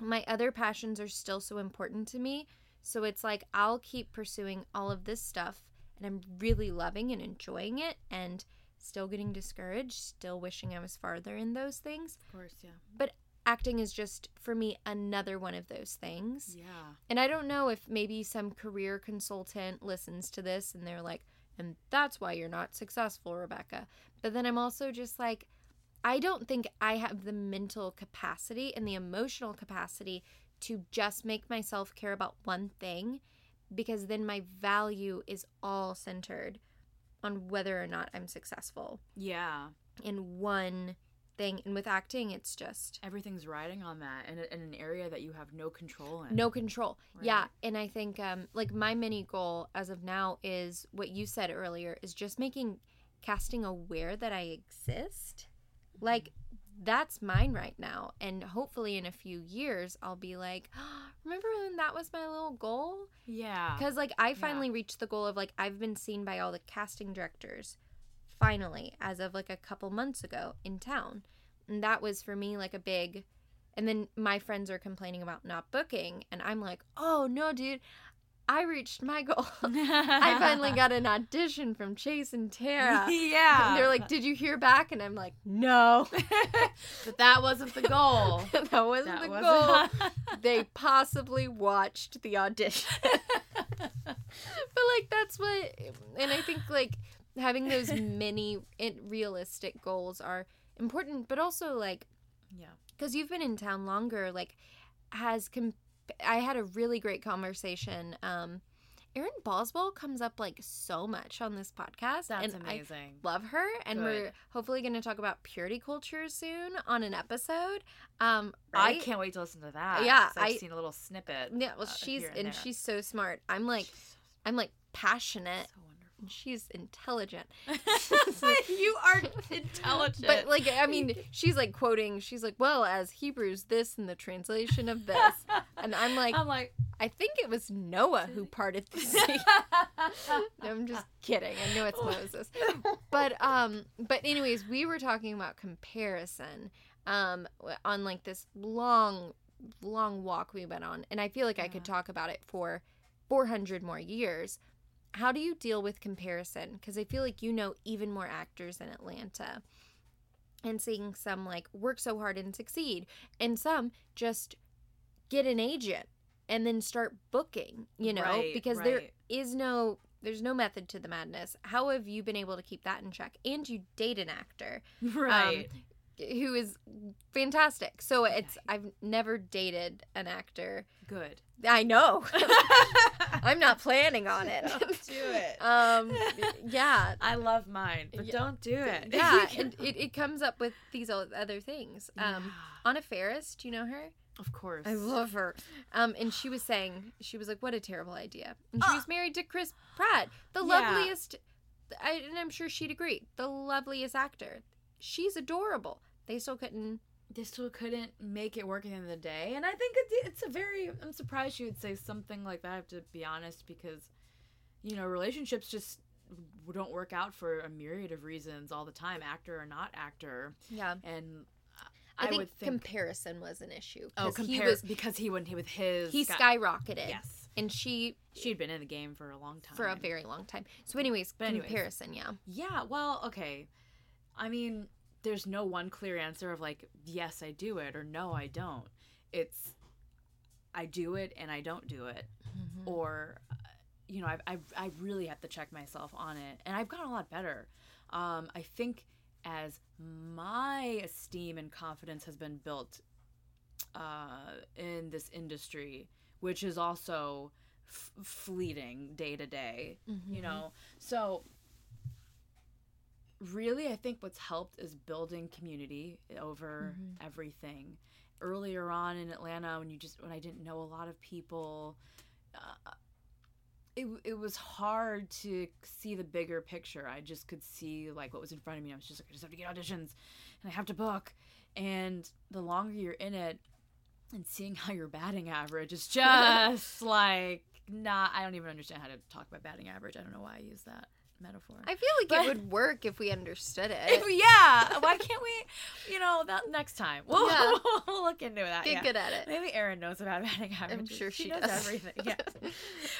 Speaker 1: my other passions are still so important to me. So it's like I'll keep pursuing all of this stuff and I'm really loving and enjoying it and still getting discouraged, still wishing I was farther in those things.
Speaker 2: of course, yeah.
Speaker 1: But acting is just for me another one of those things.
Speaker 2: Yeah.
Speaker 1: And I don't know if maybe some career consultant listens to this and they're like, and that's why you're not successful, Rebecca. But then I'm also just like, I don't think I have the mental capacity and the emotional capacity to just make myself care about one thing because then my value is all centered on whether or not I'm successful
Speaker 2: Yeah.
Speaker 1: in one thing. And with acting, it's just
Speaker 2: everything's riding on that in, in an area that you have no control in.
Speaker 1: no control yeah and i think um like my mini goal as of now is what you said earlier is just making casting aware that i exist like that's mine right now. And hopefully in a few years i'll be like remember when that was my little goal?
Speaker 2: Yeah.
Speaker 1: because like i finally reached the goal of like i've been seen by all the casting directors finally as of like a couple months ago in town. And that was for me like a big and then my friends are complaining about not booking. And i'm like oh no dude i reached my goal i finally got an audition from chase and tara
Speaker 2: yeah.
Speaker 1: And they're like did you hear back and i'm like no
Speaker 2: but that wasn't the goal.
Speaker 1: that wasn't
Speaker 2: that
Speaker 1: the
Speaker 2: wasn't.
Speaker 1: goal they possibly watched the audition but like that's what and i think like having those mini it, realistic goals are important but also like
Speaker 2: yeah.
Speaker 1: because you've been in town longer like has com- i had a really great conversation um erin boswell comes up like so much on this podcast
Speaker 2: That's
Speaker 1: and i
Speaker 2: amazing.
Speaker 1: love her and we're hopefully going to talk about purity culture soon on an episode um
Speaker 2: I can't wait to listen to that.
Speaker 1: Yeah.
Speaker 2: I've
Speaker 1: I-
Speaker 2: seen a little snippet.
Speaker 1: yeah well
Speaker 2: uh,
Speaker 1: she's
Speaker 2: here
Speaker 1: and she's so smart i'm like i'm like passionate
Speaker 2: so.
Speaker 1: And she's intelligent
Speaker 2: you are intelligent.
Speaker 1: But like I mean, she's like quoting. She's like, "Well, as Hebrews this and the translation of this," and I'm like,
Speaker 2: I'm like,
Speaker 1: "I think it was Noah who parted the sea." No, I'm just kidding. I know it's Moses. But um, but anyways, we were talking about comparison um on like this long, long walk we went on, and I feel like I could talk about it for 400 more years. How do you deal with comparison? Because I feel like you know even more actors in Atlanta and seeing some like work so hard and succeed and some just get an agent and then start booking you know
Speaker 2: Right,
Speaker 1: because there
Speaker 2: right.
Speaker 1: is no there's no method to the madness how have you been able to keep that in check and you date an actor um,
Speaker 2: right.
Speaker 1: Who is fantastic. So it's. I've never dated an actor.
Speaker 2: Good.
Speaker 1: I know. I'm not planning on it.
Speaker 2: Don't do it.
Speaker 1: um yeah.
Speaker 2: I love mine, but
Speaker 1: Yeah.
Speaker 2: don't do it.
Speaker 1: Yeah, and it, it comes up with these other things. Um
Speaker 2: Yeah,
Speaker 1: Anna Faris, do you know her?
Speaker 2: of course.
Speaker 1: I love her. Um, and she was saying, she was like, "What a terrible idea." And she
Speaker 2: Ah.
Speaker 1: was married to Chris Pratt, the
Speaker 2: Yeah.
Speaker 1: loveliest. I, and I'm sure she'd agree, the loveliest actor. She's adorable. They still couldn't.
Speaker 2: They still couldn't make it work at the end of the day, and I think it's, it's a very. I'm surprised you would say something like that. I have to be honest, because you know relationships just don't work out for a myriad of reasons all the time, actor or not actor,
Speaker 1: Yeah,
Speaker 2: and
Speaker 1: I,
Speaker 2: I,
Speaker 1: think,
Speaker 2: would think.
Speaker 1: comparison was an issue.
Speaker 2: oh, compare
Speaker 1: he was
Speaker 2: because he went with his.
Speaker 1: he skyrocketed.
Speaker 2: Yes,
Speaker 1: and she
Speaker 2: she'd been in the game for a long time.
Speaker 1: for a very long time. So, anyways,
Speaker 2: But anyways.
Speaker 1: comparison. Yeah,
Speaker 2: Yeah, well, okay. I mean, there's no one clear answer of like, yes, I do it or no, I don't. It's I do it and I don't do it. Or, uh, you know, I, I, I really have to check myself on it. And I've gotten a lot better. Um, I think as my esteem and confidence has been built uh, in this industry, which is also f- fleeting day to day, you know so really i think what's helped is building community over everything. Earlier on in atlanta when you just when i didn't know a lot of people uh, it, it was hard to see the bigger picture. I just could see like what was in front of me. I was just like i just have to get auditions and i have to book. And the longer you're in it and seeing how your batting average is just like not i don't even understand how to talk about batting average. I don't know why i use that metaphor
Speaker 1: I feel like
Speaker 2: But-
Speaker 1: it would work if we understood it.
Speaker 2: yeah why can't we you know that next time we'll,
Speaker 1: Yeah.
Speaker 2: we'll look into that
Speaker 1: Get
Speaker 2: yeah.
Speaker 1: good at it.
Speaker 2: maybe Erin knows about batting average
Speaker 1: sure she
Speaker 2: knows
Speaker 1: does.
Speaker 2: everything yeah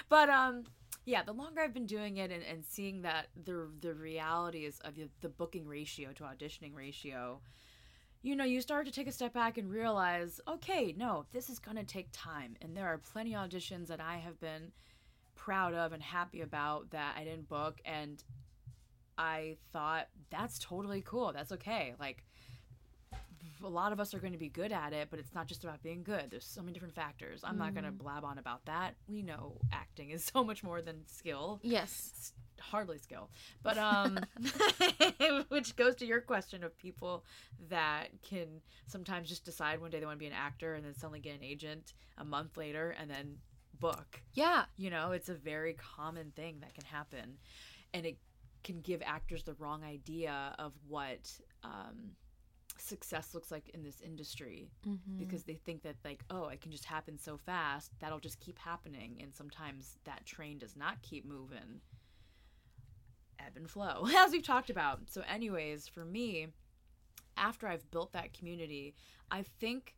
Speaker 2: but um yeah the longer i've been doing it and, and seeing that the the reality is of the, the booking ratio to auditioning ratio you know you start to take a step back and realize okay no this is going to take time and there are plenty of auditions that i have been proud of and happy about that i didn't book and i thought that's totally cool that's okay like a lot of us are going to be good at it, but it's not just about being good. There's so many different factors. I'm not going to blab on about that. We know acting is so much more than skill.
Speaker 1: Yes.
Speaker 2: It's hardly skill. But um which goes to your question of people that can sometimes just decide one day they want to be an actor and then suddenly get an agent a month later and then book.
Speaker 1: Yeah.
Speaker 2: You know, it's a very common thing that can happen. And it can give actors the wrong idea of what um, success looks like in this industry
Speaker 1: Mm-hmm.
Speaker 2: because they think that, like, oh, it can just happen so fast, that'll just keep happening. And sometimes that train does not keep moving. Ebb and flow, as we've talked about. So, anyways, for me, after I've built that community, I think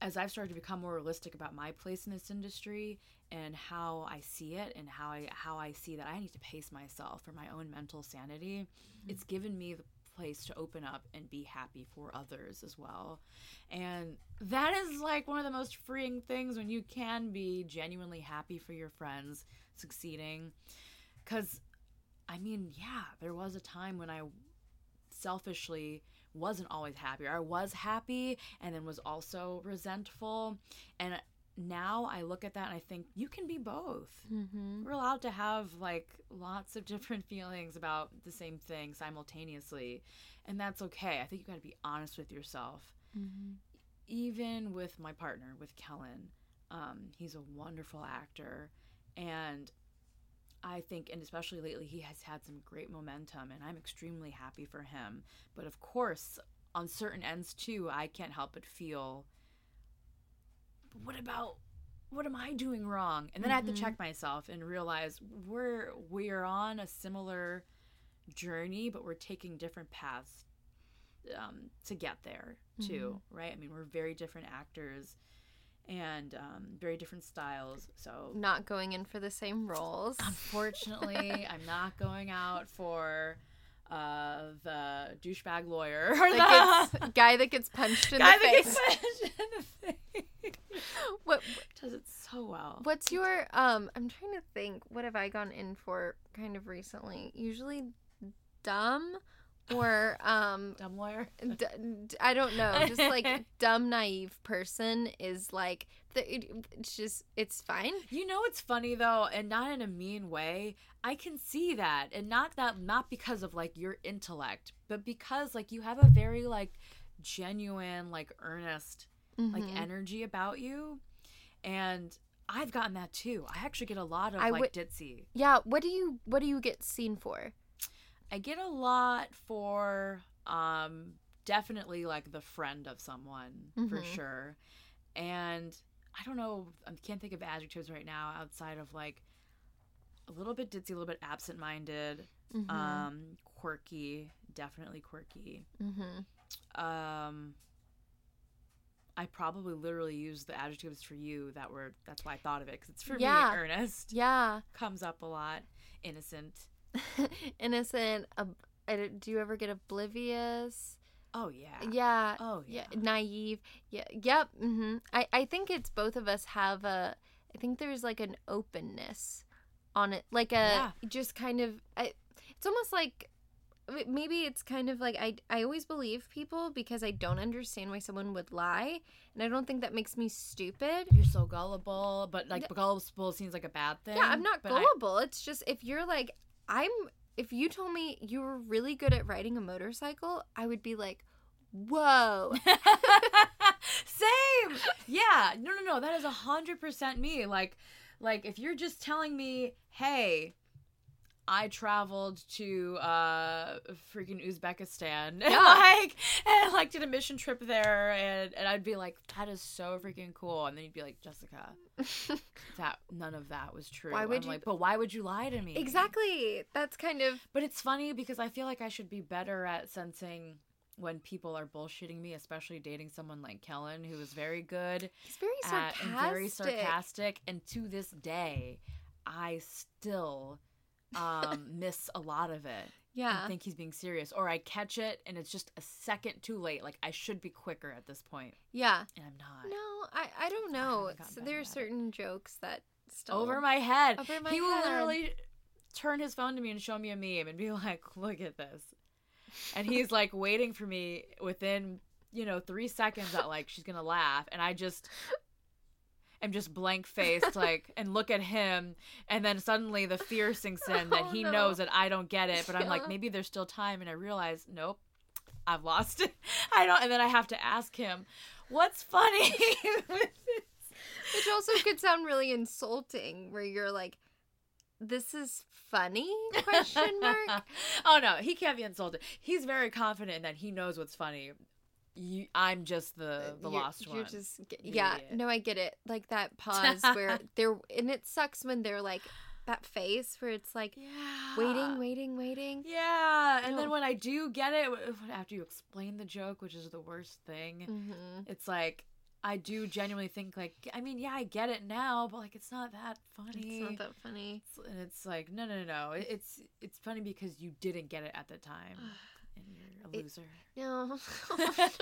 Speaker 2: as I've started to become more realistic about my place in this industry and how I see it and how I how I see that I need to pace myself for my own mental sanity, mm-hmm. it's given me the place to open up and be happy for others as well. And that is like one of the most freeing things when you can be genuinely happy for your friends succeeding cuz I mean, yeah, there was a time when I selfishly wasn't always happy. I was happy and then was also resentful. And now I look at that and I think you can be both.
Speaker 1: Mm-hmm.
Speaker 2: We're allowed to have like lots of different feelings about the same thing simultaneously. And that's okay. I think you got to be honest with yourself.
Speaker 1: Mm-hmm.
Speaker 2: Even with my partner, with Kellen, um, he's a wonderful actor. And I think, and especially lately, he has had some great momentum, and I'm extremely happy for him. But of course, on certain ends too, I can't help but feel, "But what about, what am I doing wrong? And then I have to check myself and realize we're we're on a similar journey, but we're taking different paths um, to get there too, right? I mean, we're very different actors and um, very different styles, so
Speaker 1: Not going in for the same roles.
Speaker 2: Unfortunately, I'm not going out for uh, the douchebag lawyer or the
Speaker 1: gets, guy that gets punched in
Speaker 2: guy
Speaker 1: the
Speaker 2: that
Speaker 1: face.
Speaker 2: gets punched in the face.
Speaker 1: What
Speaker 2: Does it so well.
Speaker 1: What's your um? I'm trying to think. What have I gone in for kind of recently? Usually, dumb or um
Speaker 2: Dumb lawyer.
Speaker 1: d- d- I don't know, just like dumb naive person is like the, it, it's just it's fine.
Speaker 2: You know it's funny though, and not in a mean way. I can see that, and not that not because of like your intellect, but because like you have a very like genuine, like earnest, like
Speaker 1: Mhm.
Speaker 2: energy about you, and I've gotten that too. I actually get a lot of
Speaker 1: I
Speaker 2: like
Speaker 1: would-
Speaker 2: ditzy.
Speaker 1: Yeah, what do you what do you get seen for?
Speaker 2: I get a lot for um definitely like the friend of someone for
Speaker 1: Mhm.
Speaker 2: sure. And I don't know, I can't think of adjectives right now outside of like a little bit ditzy, a little bit absent-minded,
Speaker 1: Mhm.
Speaker 2: um quirky, definitely quirky.
Speaker 1: Mhm.
Speaker 2: Um I probably literally used the adjectives for you that were that's why I thought of it cuz it's for
Speaker 1: Yeah.
Speaker 2: me earnest.
Speaker 1: Yeah.
Speaker 2: Comes up a lot. Innocent.
Speaker 1: Innocent. ob- do you ever get oblivious?
Speaker 2: Oh yeah.
Speaker 1: Yeah.
Speaker 2: Oh yeah.
Speaker 1: yeah naive yeah yep hmm I, I think it's both of us have a i think there's like an openness on it like a
Speaker 2: Yeah.
Speaker 1: just kind of I, it's almost like maybe it's kind of like I, I always believe people because i don't understand why someone would lie and i don't think that makes me stupid
Speaker 2: you're so gullible, but like gullible seems like a bad thing.
Speaker 1: yeah i'm not
Speaker 2: but I-
Speaker 1: gullible it's just if you're like i'm if you told me you were really good at riding a motorcycle i would be like whoa
Speaker 2: Same. Yeah. No, no, no. That is a hundred percent me. Like, like if you're just telling me, hey, I traveled to uh freaking Uzbekistan and
Speaker 1: Yeah.
Speaker 2: like and like did a mission trip there and and I'd be like that is so freaking cool and then you'd be like Jessica that none of that was true.
Speaker 1: Why would
Speaker 2: I'm
Speaker 1: you-
Speaker 2: like but why would you lie to me?
Speaker 1: exactly that's kind of
Speaker 2: But it's funny because I feel like I should be better at sensing when people are bullshitting me, especially dating someone like Kellen, who is very good
Speaker 1: He's very
Speaker 2: at
Speaker 1: sarcastic.
Speaker 2: and very sarcastic. And to this day, I still um, miss a lot of it.
Speaker 1: Yeah.
Speaker 2: And think he's being serious, or I catch it and it's just a second too late. Like I should be quicker at this point,
Speaker 1: yeah.
Speaker 2: and I'm not.
Speaker 1: No, I, I don't know.
Speaker 2: haven't
Speaker 1: So there are
Speaker 2: at it.
Speaker 1: certain jokes that still
Speaker 2: Over my head.
Speaker 1: Over my
Speaker 2: he will literally turn his phone to me and show me a meme and be like, "Look at this," and he's like waiting for me within you know three seconds that like she's gonna laugh, and I just am just blank faced like and look at him, and then suddenly the fear sinks in that
Speaker 1: Oh,
Speaker 2: he
Speaker 1: no.
Speaker 2: knows that I don't get it, but I'm like maybe there's still time, and I realize nope. I've lost it. I don't, and then I have to ask him, "What's funny?"
Speaker 1: Which also could sound really insulting where you're like, This is funny? Question mark.
Speaker 2: oh no, he can't be insulted. He's very confident that he knows what's funny. You, I'm just the the
Speaker 1: You're-
Speaker 2: lost
Speaker 1: you're
Speaker 2: one.
Speaker 1: just ge- yeah,
Speaker 2: idiot.
Speaker 1: no, I get it. Like that pause where they're and it sucks when they're like that face where it's like
Speaker 2: yeah.
Speaker 1: waiting, waiting, waiting.
Speaker 2: Yeah, and then when I do get it, after you explain the joke, which is the worst thing,
Speaker 1: hmm
Speaker 2: it's like I do genuinely think like I mean, yeah, I get it now, but like it's not that funny.
Speaker 1: It's not that funny.
Speaker 2: It's- and it's like no, no, no, no. It- It's it's funny because you didn't get it at the time, and you're a
Speaker 1: It-
Speaker 2: loser.
Speaker 1: No,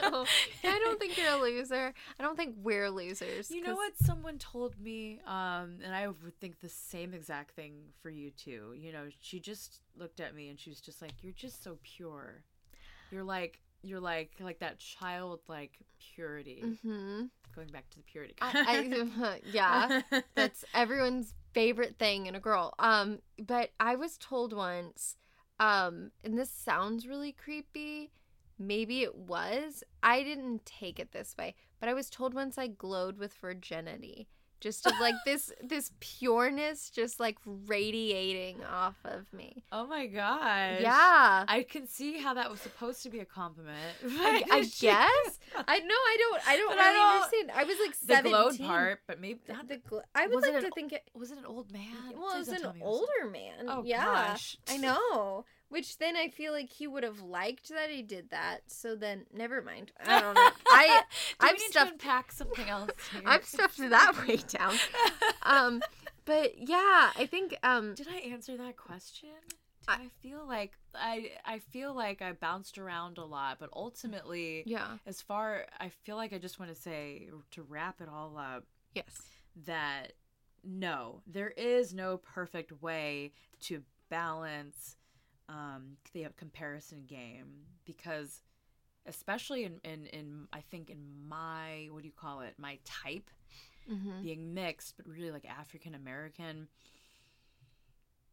Speaker 1: no. I don't think you're a loser. I don't think we're losers.
Speaker 2: You know what someone told me, um, and I would think the same exact thing for you too. You know, she just looked at me and she was just like, "You're just so pure. You're like, you're like, like that childlike purity."
Speaker 1: Mhm.
Speaker 2: Going back to the purity.
Speaker 1: I, I, yeah, that's everyone's favorite thing in a girl. Um, but I was told once, um, and this sounds really creepy. Maybe it was. I didn't take it this way, but I was told once I glowed with virginity. Just of like this this pureness just like radiating off of me.
Speaker 2: oh my gosh.
Speaker 1: Yeah.
Speaker 2: I can see how that was supposed to be a compliment.
Speaker 1: I, I guess. I know I don't I don't
Speaker 2: But I don't-
Speaker 1: understand. I was like 17.
Speaker 2: the
Speaker 1: 17.
Speaker 2: glowed part, but maybe not.
Speaker 1: the gl- I would like
Speaker 2: an
Speaker 1: to think it
Speaker 2: was it an old man?
Speaker 1: Well, it was an
Speaker 2: it was-
Speaker 1: older man.
Speaker 2: Oh
Speaker 1: yeah,
Speaker 2: gosh.
Speaker 1: I know. Which then I feel like he would have liked that he did that. So then, never mind. I don't know. I
Speaker 2: Do
Speaker 1: I've
Speaker 2: need
Speaker 1: stuffed-
Speaker 2: to unpack something else here?
Speaker 1: I've stuffed that way down. Um, but yeah, I think um,
Speaker 2: Did I answer that question?
Speaker 1: I-
Speaker 2: I, feel like I I feel like I bounced around a lot, but ultimately,
Speaker 1: yeah,
Speaker 2: as far I feel like I just want to say to wrap it all up
Speaker 1: yes,
Speaker 2: that no, there is no perfect way to balance um, the comparison game because especially in, in, in I think in my what do you call it my type
Speaker 1: Mm-hmm.
Speaker 2: being mixed but really like African American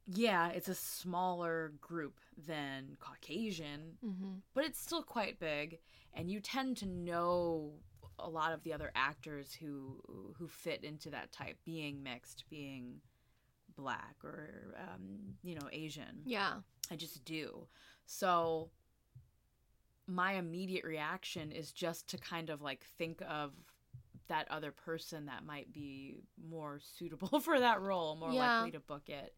Speaker 2: yeah it's a smaller group than Caucasian
Speaker 1: Mm-hmm.
Speaker 2: but it's still quite big and you tend to know a lot of the other actors who who fit into that type being mixed being black or um, you know asian
Speaker 1: Yeah.
Speaker 2: I just do so my immediate reaction is just to kind of like think of that other person that might be more suitable for that role more
Speaker 1: Yeah.
Speaker 2: likely to book it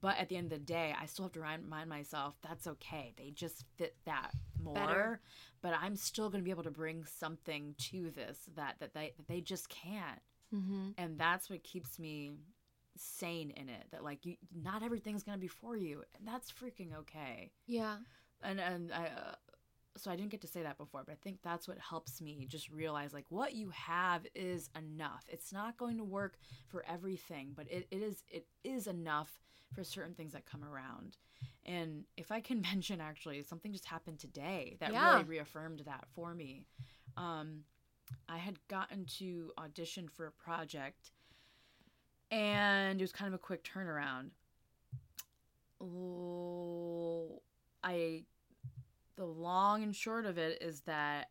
Speaker 2: but at the end of the day i still have to remind myself that's okay they just fit that more
Speaker 1: Better.
Speaker 2: but i'm still going to be able to bring something to this that that they that they just can't
Speaker 1: Mm-hmm.
Speaker 2: and that's what keeps me sane in it that like you not everything's to be for you and that's freaking okay
Speaker 1: Yeah.
Speaker 2: and and I uh, so I didn't get to say that before, but I think that's what helps me just realize like what you have is enough. It's not going to work for everything, but it, it is it is enough for certain things that come around. And if I can mention actually something just happened today that
Speaker 1: Yeah.
Speaker 2: really reaffirmed that for me. Um I had gotten to audition for a project and it was kind of a quick turnaround. I the long and short of it is that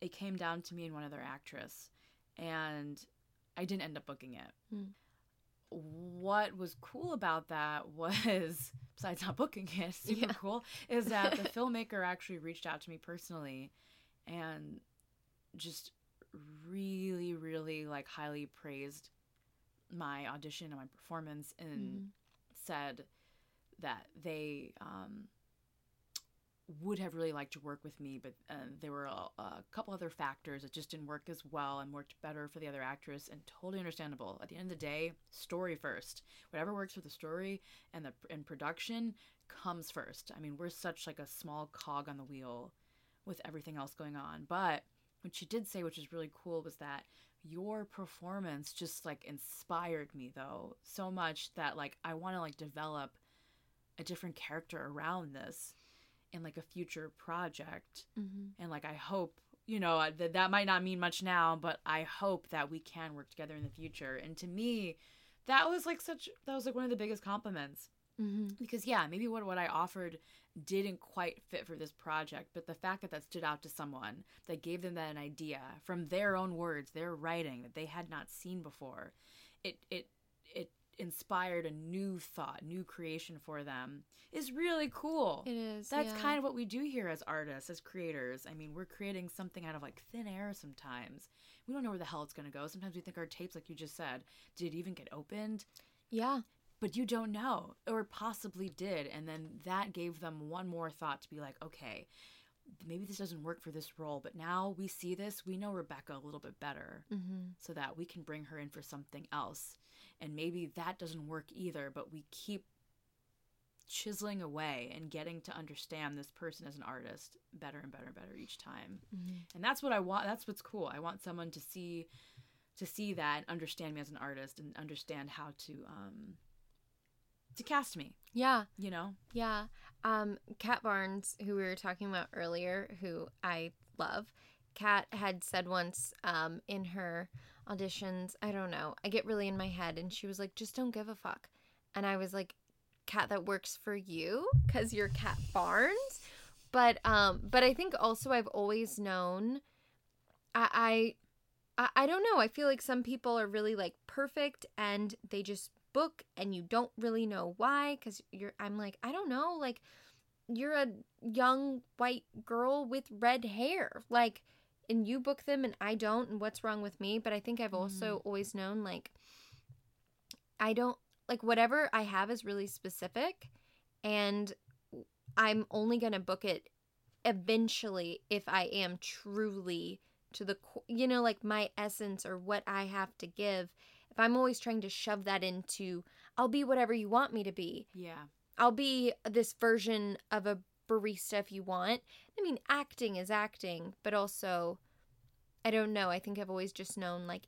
Speaker 2: it came down to me and one other actress and I didn't end up booking it.
Speaker 1: Hmm.
Speaker 2: What was cool about that was besides not booking it, super
Speaker 1: Yeah.
Speaker 2: cool, is that the filmmaker actually reached out to me personally and just really really like highly praised my audition and my performance and
Speaker 1: Mhm.
Speaker 2: said that they um, would have really liked to work with me, but uh, there were a, a couple other factors that just didn't work as well and worked better for the other actress, and totally understandable. At the end of the day, story first. Whatever works for the story and the and production comes first. I mean, we're such like a small cog on the wheel with everything else going on, but what she did say, which is really cool, was that your performance just like inspired me though so much that like I want to like develop a different character around this in like a future project
Speaker 1: Mm-hmm.
Speaker 2: and like I hope you know that that might not mean much now but I hope that we can work together in the future and to me that was like such that was like one of the biggest compliments
Speaker 1: Mm-hmm.
Speaker 2: because yeah maybe what, what i offered didn't quite fit for this project but the fact that that stood out to someone that gave them that an idea from their own words their writing that they had not seen before it it it inspired a new thought new creation for them is really cool
Speaker 1: It is.
Speaker 2: that's
Speaker 1: yeah.
Speaker 2: kind of what we do here as artists as creators i mean we're creating something out of like thin air sometimes we don't know where the hell it's going to go sometimes we think our tapes like you just said did it even get opened
Speaker 1: Yeah.
Speaker 2: But you don't know or possibly did and then that gave them one more thought to be like okay maybe this doesn't work for this role but now we see this we know rebecca a little bit better
Speaker 1: Mm-hmm.
Speaker 2: so that we can bring her in for something else and maybe that doesn't work either but we keep chiseling away and getting to understand this person as an artist better and better and better each time
Speaker 1: Mm-hmm.
Speaker 2: and that's what i want that's what's cool i want someone to see to see that and understand me as an artist and understand how to um to cast me
Speaker 1: Yeah.
Speaker 2: you know
Speaker 1: Yeah. Um, Kat Barnes, who we were talking about earlier, who I love, Kat had said once um, in her auditions, I don't know, I get really in my head, and she was like, just don't give a fuck. And I was like, Kat, that works for you because you're Kat Barnes. But um, but I think also I've always known, I, I I I don't know. I feel like some people are really like perfect and they just book and you don't really know why cuz you're I'm like, I don't know, like you're a young white girl with red hair. Like and you book them and I don't and what's wrong with me? But I think I've also mm. always known like I don't like whatever I have is really specific and I'm only going to book it eventually if I am truly to the you know like my essence or what I have to give. If I'm always trying to shove that into I'll be whatever you want me to be.
Speaker 2: yeah
Speaker 1: I'll be this version of a barista if you want. I mean, acting is acting, but also I don't know. I think I've always just known like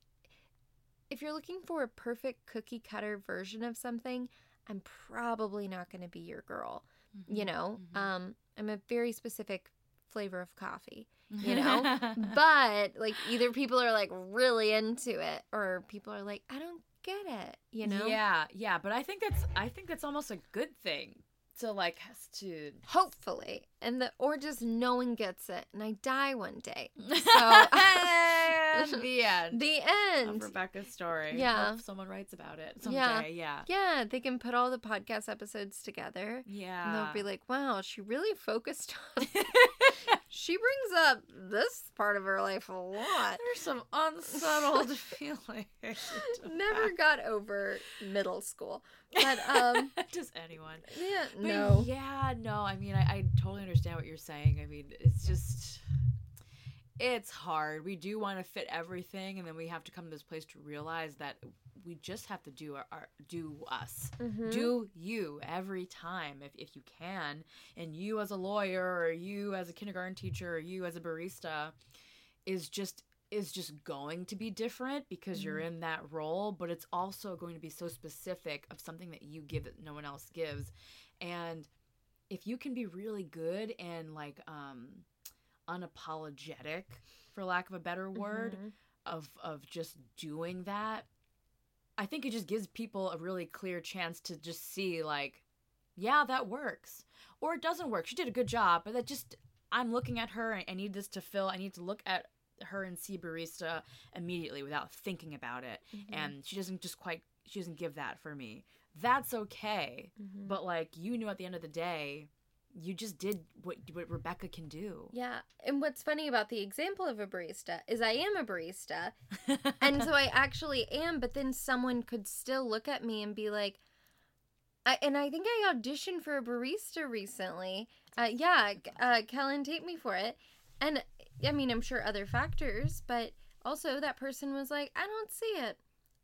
Speaker 1: if you're looking for a perfect cookie cutter version of something, I'm probably not going to be your girl.
Speaker 2: Mm-hmm.
Speaker 1: You know,
Speaker 2: Mhm.
Speaker 1: um, I'm a very specific flavor of coffee, you know? but like either people are like really into it or people are like, I don't get it, you know?
Speaker 2: Yeah, yeah, but I think that's I think that's almost a good thing to like has to
Speaker 1: Hopefully. And the or just no one gets it and I die one day.
Speaker 2: The end.
Speaker 1: The
Speaker 2: of
Speaker 1: end.
Speaker 2: Rebecca's story.
Speaker 1: Yeah.
Speaker 2: Hope someone writes about it someday.
Speaker 1: Yeah.
Speaker 2: Yeah.
Speaker 1: Yeah, they can put all the podcast episodes together.
Speaker 2: Yeah.
Speaker 1: And they'll be like, wow, she really focused on. she brings up this part of her life a lot.
Speaker 2: There's some unsettled feelings.
Speaker 1: Never got over middle school. But, um,
Speaker 2: Does anyone?
Speaker 1: yeah,
Speaker 2: But
Speaker 1: no.
Speaker 2: Yeah, no. I mean, I, I totally understand what you're saying. I mean, it's just, it's hard. We do want to fit everything, and then we have to come to this place to realize that we just have to do our, our do us,
Speaker 1: Mhm.
Speaker 2: do you every time if if you can, and you as a lawyer, or you as a kindergarten teacher, or you as a barista, is just is just going to be different because you're in that role but it's also going to be so specific of something that you give that no one else gives and if you can be really good and like um unapologetic for lack of a better word
Speaker 1: Mhm.
Speaker 2: of of just doing that i think it just gives people a really clear chance to just see like yeah that works or it doesn't work she did a good job but that just i'm looking at her and i need this to fill i need to look at her and see barista immediately without thinking about it
Speaker 1: Mhm.
Speaker 2: and she doesn't just quite she doesn't give that for me that's okay
Speaker 1: Mhm.
Speaker 2: but like you knew at the end of the day you just did what what rebecca can do
Speaker 1: Yeah. And what's funny about the example of a barista is I am a barista. and so I actually am, but then someone could still look at me and be like, I, and I think I auditioned for a barista recently. Uh, yeah, uh, Kellen taped me for it. And I mean, I'm sure other factors, but also that person was like, I don't see it.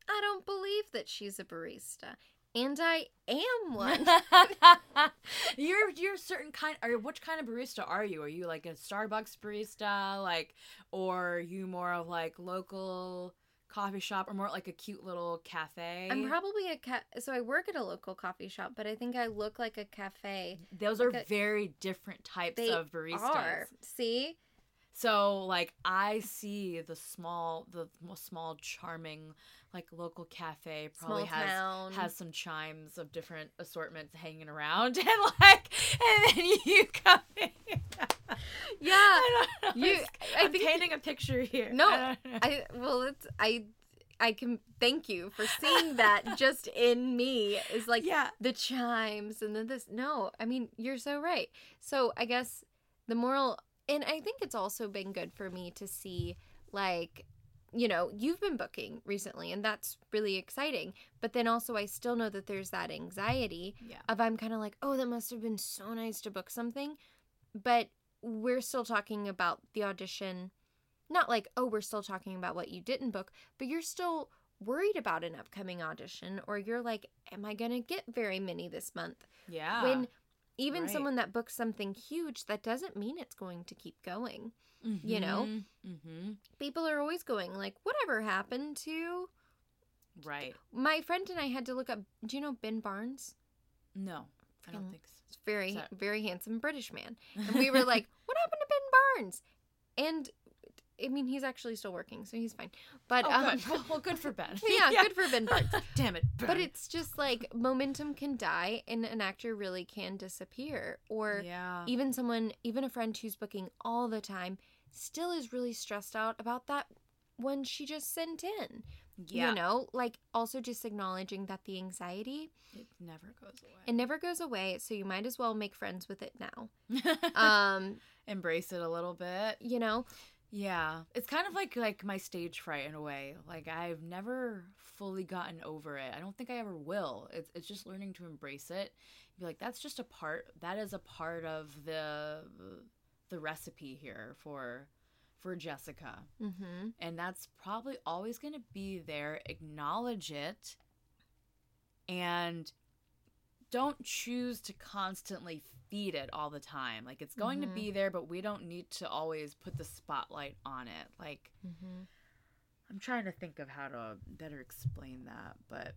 Speaker 1: I don't believe that she's a barista. And I am one.
Speaker 2: you're you're a certain kind or which kind of barista are you? Are you like a Starbucks barista, like or are you more of like local coffee shop or more like a cute little cafe?
Speaker 1: I'm probably a cat. So I work at a local coffee shop, but I think I look like a cafe.
Speaker 2: Those are
Speaker 1: a-
Speaker 2: very different types of baristas.
Speaker 1: are. See?
Speaker 2: So like I see the small the small charming like local cafe probably
Speaker 1: Small
Speaker 2: has
Speaker 1: town.
Speaker 2: has some chimes of different assortments hanging around and like and then you come in.
Speaker 1: Yeah.
Speaker 2: I don't know.
Speaker 1: You- I
Speaker 2: I'm
Speaker 1: think-
Speaker 2: painting a picture here.
Speaker 1: No,
Speaker 2: I.
Speaker 1: I well, it's I. I can thank you for seeing that just in me is like
Speaker 2: yeah.
Speaker 1: the chimes and then this. No, I mean you're so right. So I guess the moral, and I think it's also been good for me to see like, you know, you've been booking recently, and that's really exciting. But then also, I still know that there's that anxiety
Speaker 2: Yeah.
Speaker 1: of I'm kind of like, oh, that must have been so nice to book something, but we're still talking about the audition. Not like, oh, we're still talking about what you didn't book, but you're still worried about an upcoming audition, or you're like, am I going to get very many this month?
Speaker 2: Yeah.
Speaker 1: when even
Speaker 2: right.
Speaker 1: someone that books something huge, that doesn't mean it's going to keep going. You know?
Speaker 2: Mm-hmm.
Speaker 1: People are always going, like, whatever happened to.
Speaker 2: Right.
Speaker 1: My friend and I had to look up, do you know Ben Barnes?
Speaker 2: No, I don't think so.
Speaker 1: A very,
Speaker 2: So-
Speaker 1: very handsome British man. And we were like, what happened to Ben Barnes? And I mean, he's actually still working, so he's fine. But
Speaker 2: oh,
Speaker 1: um,
Speaker 2: good. Well, good for Ben.
Speaker 1: yeah, good for Ben Barnes.
Speaker 2: Damn it, Ben.
Speaker 1: But it's just like momentum can die and an actor really can disappear. Or
Speaker 2: yeah.
Speaker 1: even someone, even a friend who's booking all the time, still is really stressed out about that one she just sent in.
Speaker 2: Yeah.
Speaker 1: You know, like also just acknowledging that the anxiety,
Speaker 2: It never goes away.
Speaker 1: it never goes away. So you might as well make friends with it now. Um,
Speaker 2: Embrace it a little bit.
Speaker 1: you know,
Speaker 2: Yeah. It's kind of like like my stage fright in a way. Like I've never fully gotten over it. I don't think I ever will. It's it's just learning to embrace it. Be like that's just a part that is a part of the the recipe here for for Jessica.
Speaker 1: mm-hmm.
Speaker 2: And that's probably always going to be there. Acknowledge it and don't choose to constantly feed it all the time. Like it's going
Speaker 1: Mhm.
Speaker 2: to be there, but we don't need to always put the spotlight on it. Like
Speaker 1: Mm-hmm.
Speaker 2: I'm trying to think of how to better explain that, but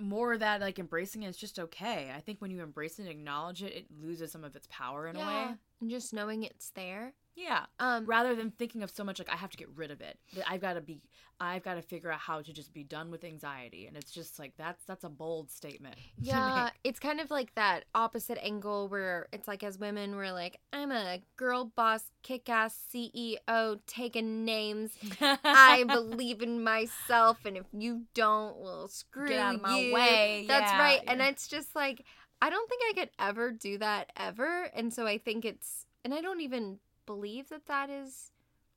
Speaker 2: more that like embracing it is just okay. I think when you embrace it and acknowledge it, it loses some of its power in a way.
Speaker 1: And just knowing it's there.
Speaker 2: Yeah.
Speaker 1: Um,
Speaker 2: Rather than thinking of so much like I have to get rid of it. That I've got to be I've got to figure out how to just be done with anxiety. And it's just like that's that's a bold statement.
Speaker 1: yeah, it's kind of like that opposite angle where it's like as women we're like, I'm a girl boss, kick ass CEO, taking names. I believe in myself, and if you don't, well, screw
Speaker 2: Get out of my
Speaker 1: you.
Speaker 2: way.
Speaker 1: That's
Speaker 2: Yeah,
Speaker 1: right. And
Speaker 2: yeah.
Speaker 1: it's just like I don't think I could ever do that ever, and so I think it's, and I don't even believe that that is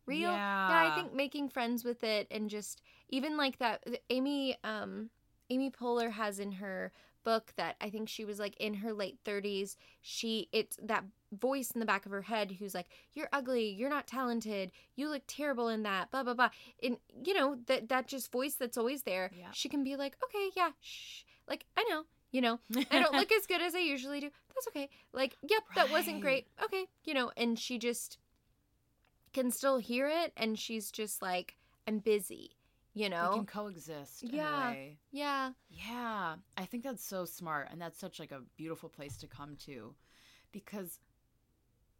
Speaker 1: real. Yeah, I think making friends with it and just even like that. Amy, um, Amy Poehler has in her book that I think she was like in her late 30s. She it's that voice in the back of her head who's like, "You're ugly. You're not talented. You look terrible in that." Blah blah blah. And you know that that just voice that's always there.
Speaker 2: Yeah.
Speaker 1: She can be like, "Okay, yeah, shh." Like I know, you know, I don't look as good as I usually do. That's okay. Like, yep, that wasn't great. Okay, you know, and she just can still hear it, and she's just like, "I'm busy." You
Speaker 2: They
Speaker 1: know.
Speaker 2: can coexist in
Speaker 1: Yeah.
Speaker 2: a way.
Speaker 1: Yeah.
Speaker 2: Yeah, I think that's so smart, and that's such like a beautiful place to come to, because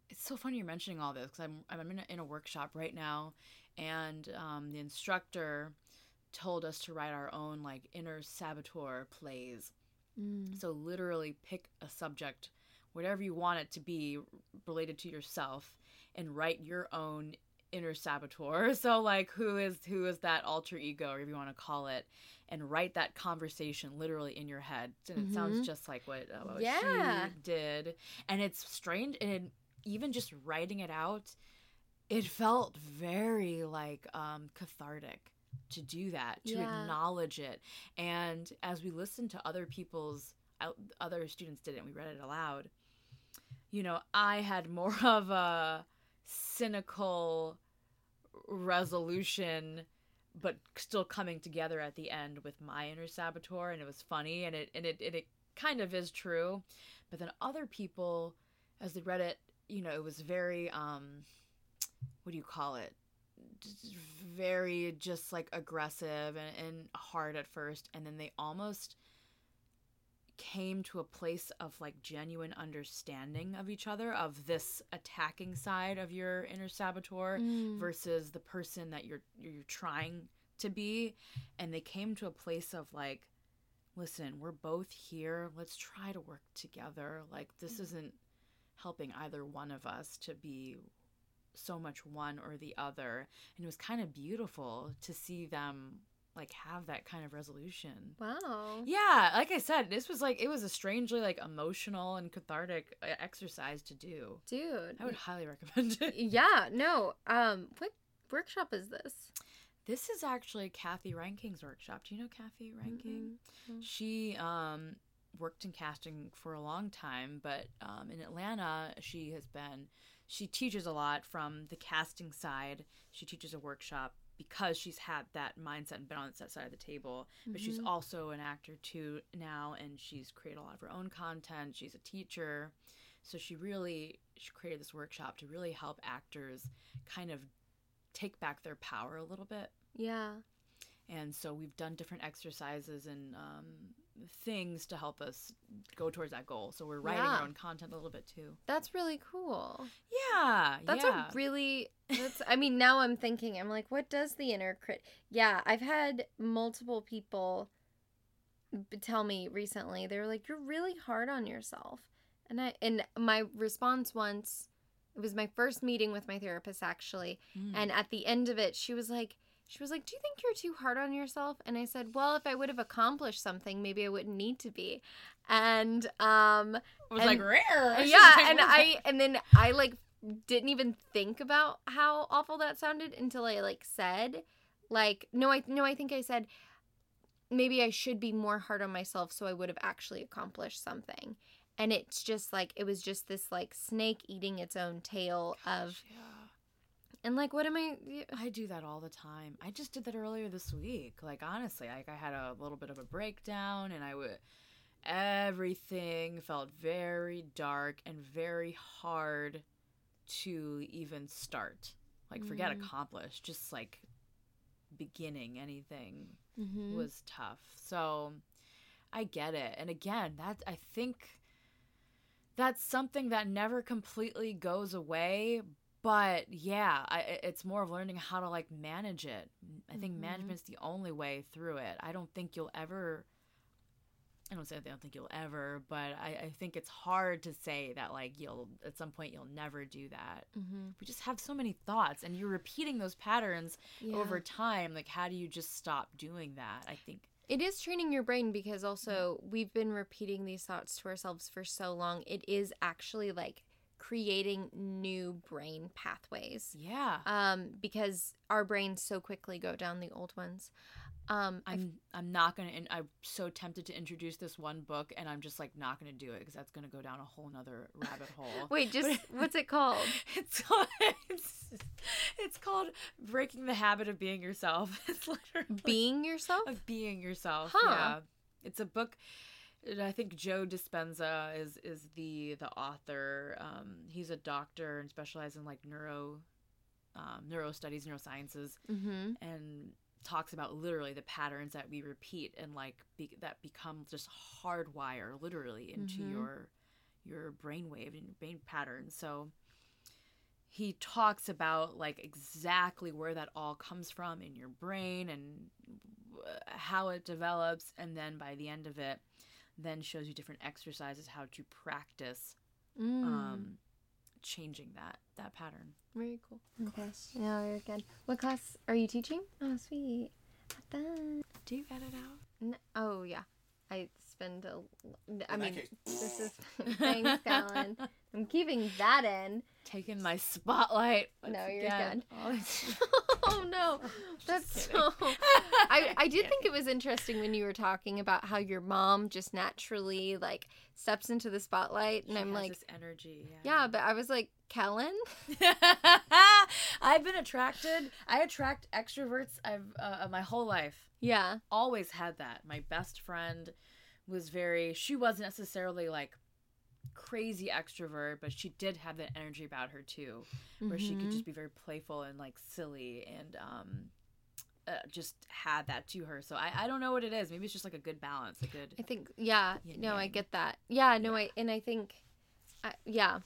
Speaker 2: it's so funny you're mentioning all this. Because I'm I'm in a, in a workshop right now, and um, the instructor told us to write our own like inner saboteur plays.
Speaker 1: Mm.
Speaker 2: So literally pick a subject, whatever you want it to be related to yourself, and write your own inner saboteur. So like who is who is that alter ego, or if you want to call it, and write that conversation literally in your head. And it sounds
Speaker 1: Mhm.
Speaker 2: just like what, uh, what
Speaker 1: Yeah.
Speaker 2: she did, and it's strange. And it, even just writing it out, it felt very like um, cathartic to do that to
Speaker 1: Yeah.
Speaker 2: acknowledge it. And as we listened to other people's other students did it we read it aloud you know i had more of a cynical resolution but still coming together at the end with my inner saboteur and it was funny and it and it, and it kind of is true. But then other people as they read it you know it was very um what do you call it very just like aggressive and, and hard at first and then they almost came to a place of like genuine understanding of each other of this attacking side of your inner saboteur
Speaker 1: Mm.
Speaker 2: versus the person that you're you're trying to be. And they came to a place of like listen we're both here. Let's try to work together. Like this isn't helping either one of us to be so much one or the other and it was kind of beautiful to see them like have that kind of resolution
Speaker 1: Wow.
Speaker 2: yeah like i said this was like it was a strangely like emotional and cathartic uh, exercise to do
Speaker 1: Dude.
Speaker 2: i would highly recommend it
Speaker 1: Yeah, no. Um what workshop is this?
Speaker 2: This is actually Kathy Ranking's workshop. Do you know Kathy Ranking?
Speaker 1: Mm-mm.
Speaker 2: She um, worked in casting for a long time, but um, in Atlanta, she has been. She teaches a lot from the casting side. She teaches a workshop because she's had that mindset and been on that side of the table. But she's
Speaker 1: Mhm.
Speaker 2: also an actor too now, and she's created a lot of her own content. She's a teacher, so she really she created this workshop to really help actors kind of take back their power a little bit.
Speaker 1: Yeah.
Speaker 2: And so we've done different exercises and um, things to help us go towards that goal. So we're writing
Speaker 1: Yeah.
Speaker 2: our own content a little bit too.
Speaker 1: That's really cool.
Speaker 2: Yeah,
Speaker 1: That's
Speaker 2: yeah.
Speaker 1: a really that's I mean now I'm thinking I'm like what does the inner crit Yeah, I've had multiple people tell me recently they were like you're really hard on yourself. And I and my response once it was my first meeting with my therapist actually
Speaker 2: Mm.
Speaker 1: and at the end of it she was like she was like do you think you're too hard on yourself and i said well if i would have accomplished something maybe i wouldn't need to be and um
Speaker 2: it was
Speaker 1: and-
Speaker 2: like rare.
Speaker 1: yeah and i and then i like didn't even think about how awful that sounded until i like said like no i no i think i said maybe i should be more hard on myself so i would have actually accomplished something and it's just like it was just this like snake eating its own tail of
Speaker 2: yeah.
Speaker 1: And like what am i
Speaker 2: I do that all the time. I just did that earlier this week. Like honestly, like I had a little bit of a breakdown and I would everything felt very dark and very hard to even start. Like forget
Speaker 1: Mm.
Speaker 2: accomplish, just like beginning anything
Speaker 1: Mhm.
Speaker 2: was tough. So I get it. And again, that I think that's something that never completely goes away, but yeah, I, it's more of learning how to like manage it. I think
Speaker 1: Mhm.
Speaker 2: management's the only way through it. I don't think you'll ever I don't say I don't think you'll ever, but I, I think it's hard to say that like you'll at some point you'll never do that.
Speaker 1: Mm-hmm.
Speaker 2: We just have so many thoughts and you're repeating those patterns
Speaker 1: Yeah.
Speaker 2: over time. Like how do you just stop doing that? I think
Speaker 1: It is training your brain because also we've been repeating these thoughts to ourselves for so long. It is actually like creating new brain pathways.
Speaker 2: yeah.
Speaker 1: Um, because our brains so quickly go down the old ones. Um,
Speaker 2: I'm I'm not gonna. In, I'm so tempted to introduce this one book, and I'm just like not gonna do it because that's gonna go down a whole nother rabbit hole.
Speaker 1: wait, just what's it called?
Speaker 2: It's called, it's, it's called breaking the habit of being yourself. It's literally
Speaker 1: Being yourself?
Speaker 2: of being yourself.
Speaker 1: Huh.
Speaker 2: Yeah, it's a book. And I think Joe Dispenza is is the the author. Um, he's a doctor and specializes in like neuro, um, neuro studies, neurosciences
Speaker 1: Mm-hmm.
Speaker 2: and talks about literally the patterns that we repeat and like be, that become just hardwire literally into
Speaker 1: Mhm.
Speaker 2: your your brainwave and your brain patterns so he talks about like exactly where that all comes from in your brain and how it develops and then by the end of it then shows you different exercises how to practice
Speaker 1: Mm.
Speaker 2: um changing that that pattern
Speaker 1: Very cool. Okay. Yeah, very good. What class are you teaching? Oh, sweet. Fun.
Speaker 2: do you edit out
Speaker 1: N- oh, yeah. I spend a. I
Speaker 3: In
Speaker 1: mean,
Speaker 3: case-
Speaker 1: this is. Thanks, Colin. I'm keeping that in.
Speaker 2: taking my spotlight.
Speaker 1: No, you're
Speaker 2: again.
Speaker 1: oh no, that's
Speaker 2: kidding.
Speaker 1: so. I I did think it was interesting when you were talking about how your mom just naturally like steps into the spotlight, and
Speaker 2: She
Speaker 1: I'm
Speaker 2: has
Speaker 1: like,
Speaker 2: this energy.
Speaker 1: yeah, but I was like, Kellen.
Speaker 2: I've been attracted. I attract extroverts. I've uh, my whole life
Speaker 1: Yeah.
Speaker 2: always had that. My best friend was very. She wasn't necessarily like crazy extrovert, but she did have that energy about her too, where she could
Speaker 1: Mhm.
Speaker 2: just be very playful and like silly and um. Uh, just had that to her, so I, I don't know what it is. Maybe it's just like a good balance, a good
Speaker 1: I think yeah,
Speaker 2: Yin
Speaker 1: no, I get that. Yeah, no, I and I think, I, yeah,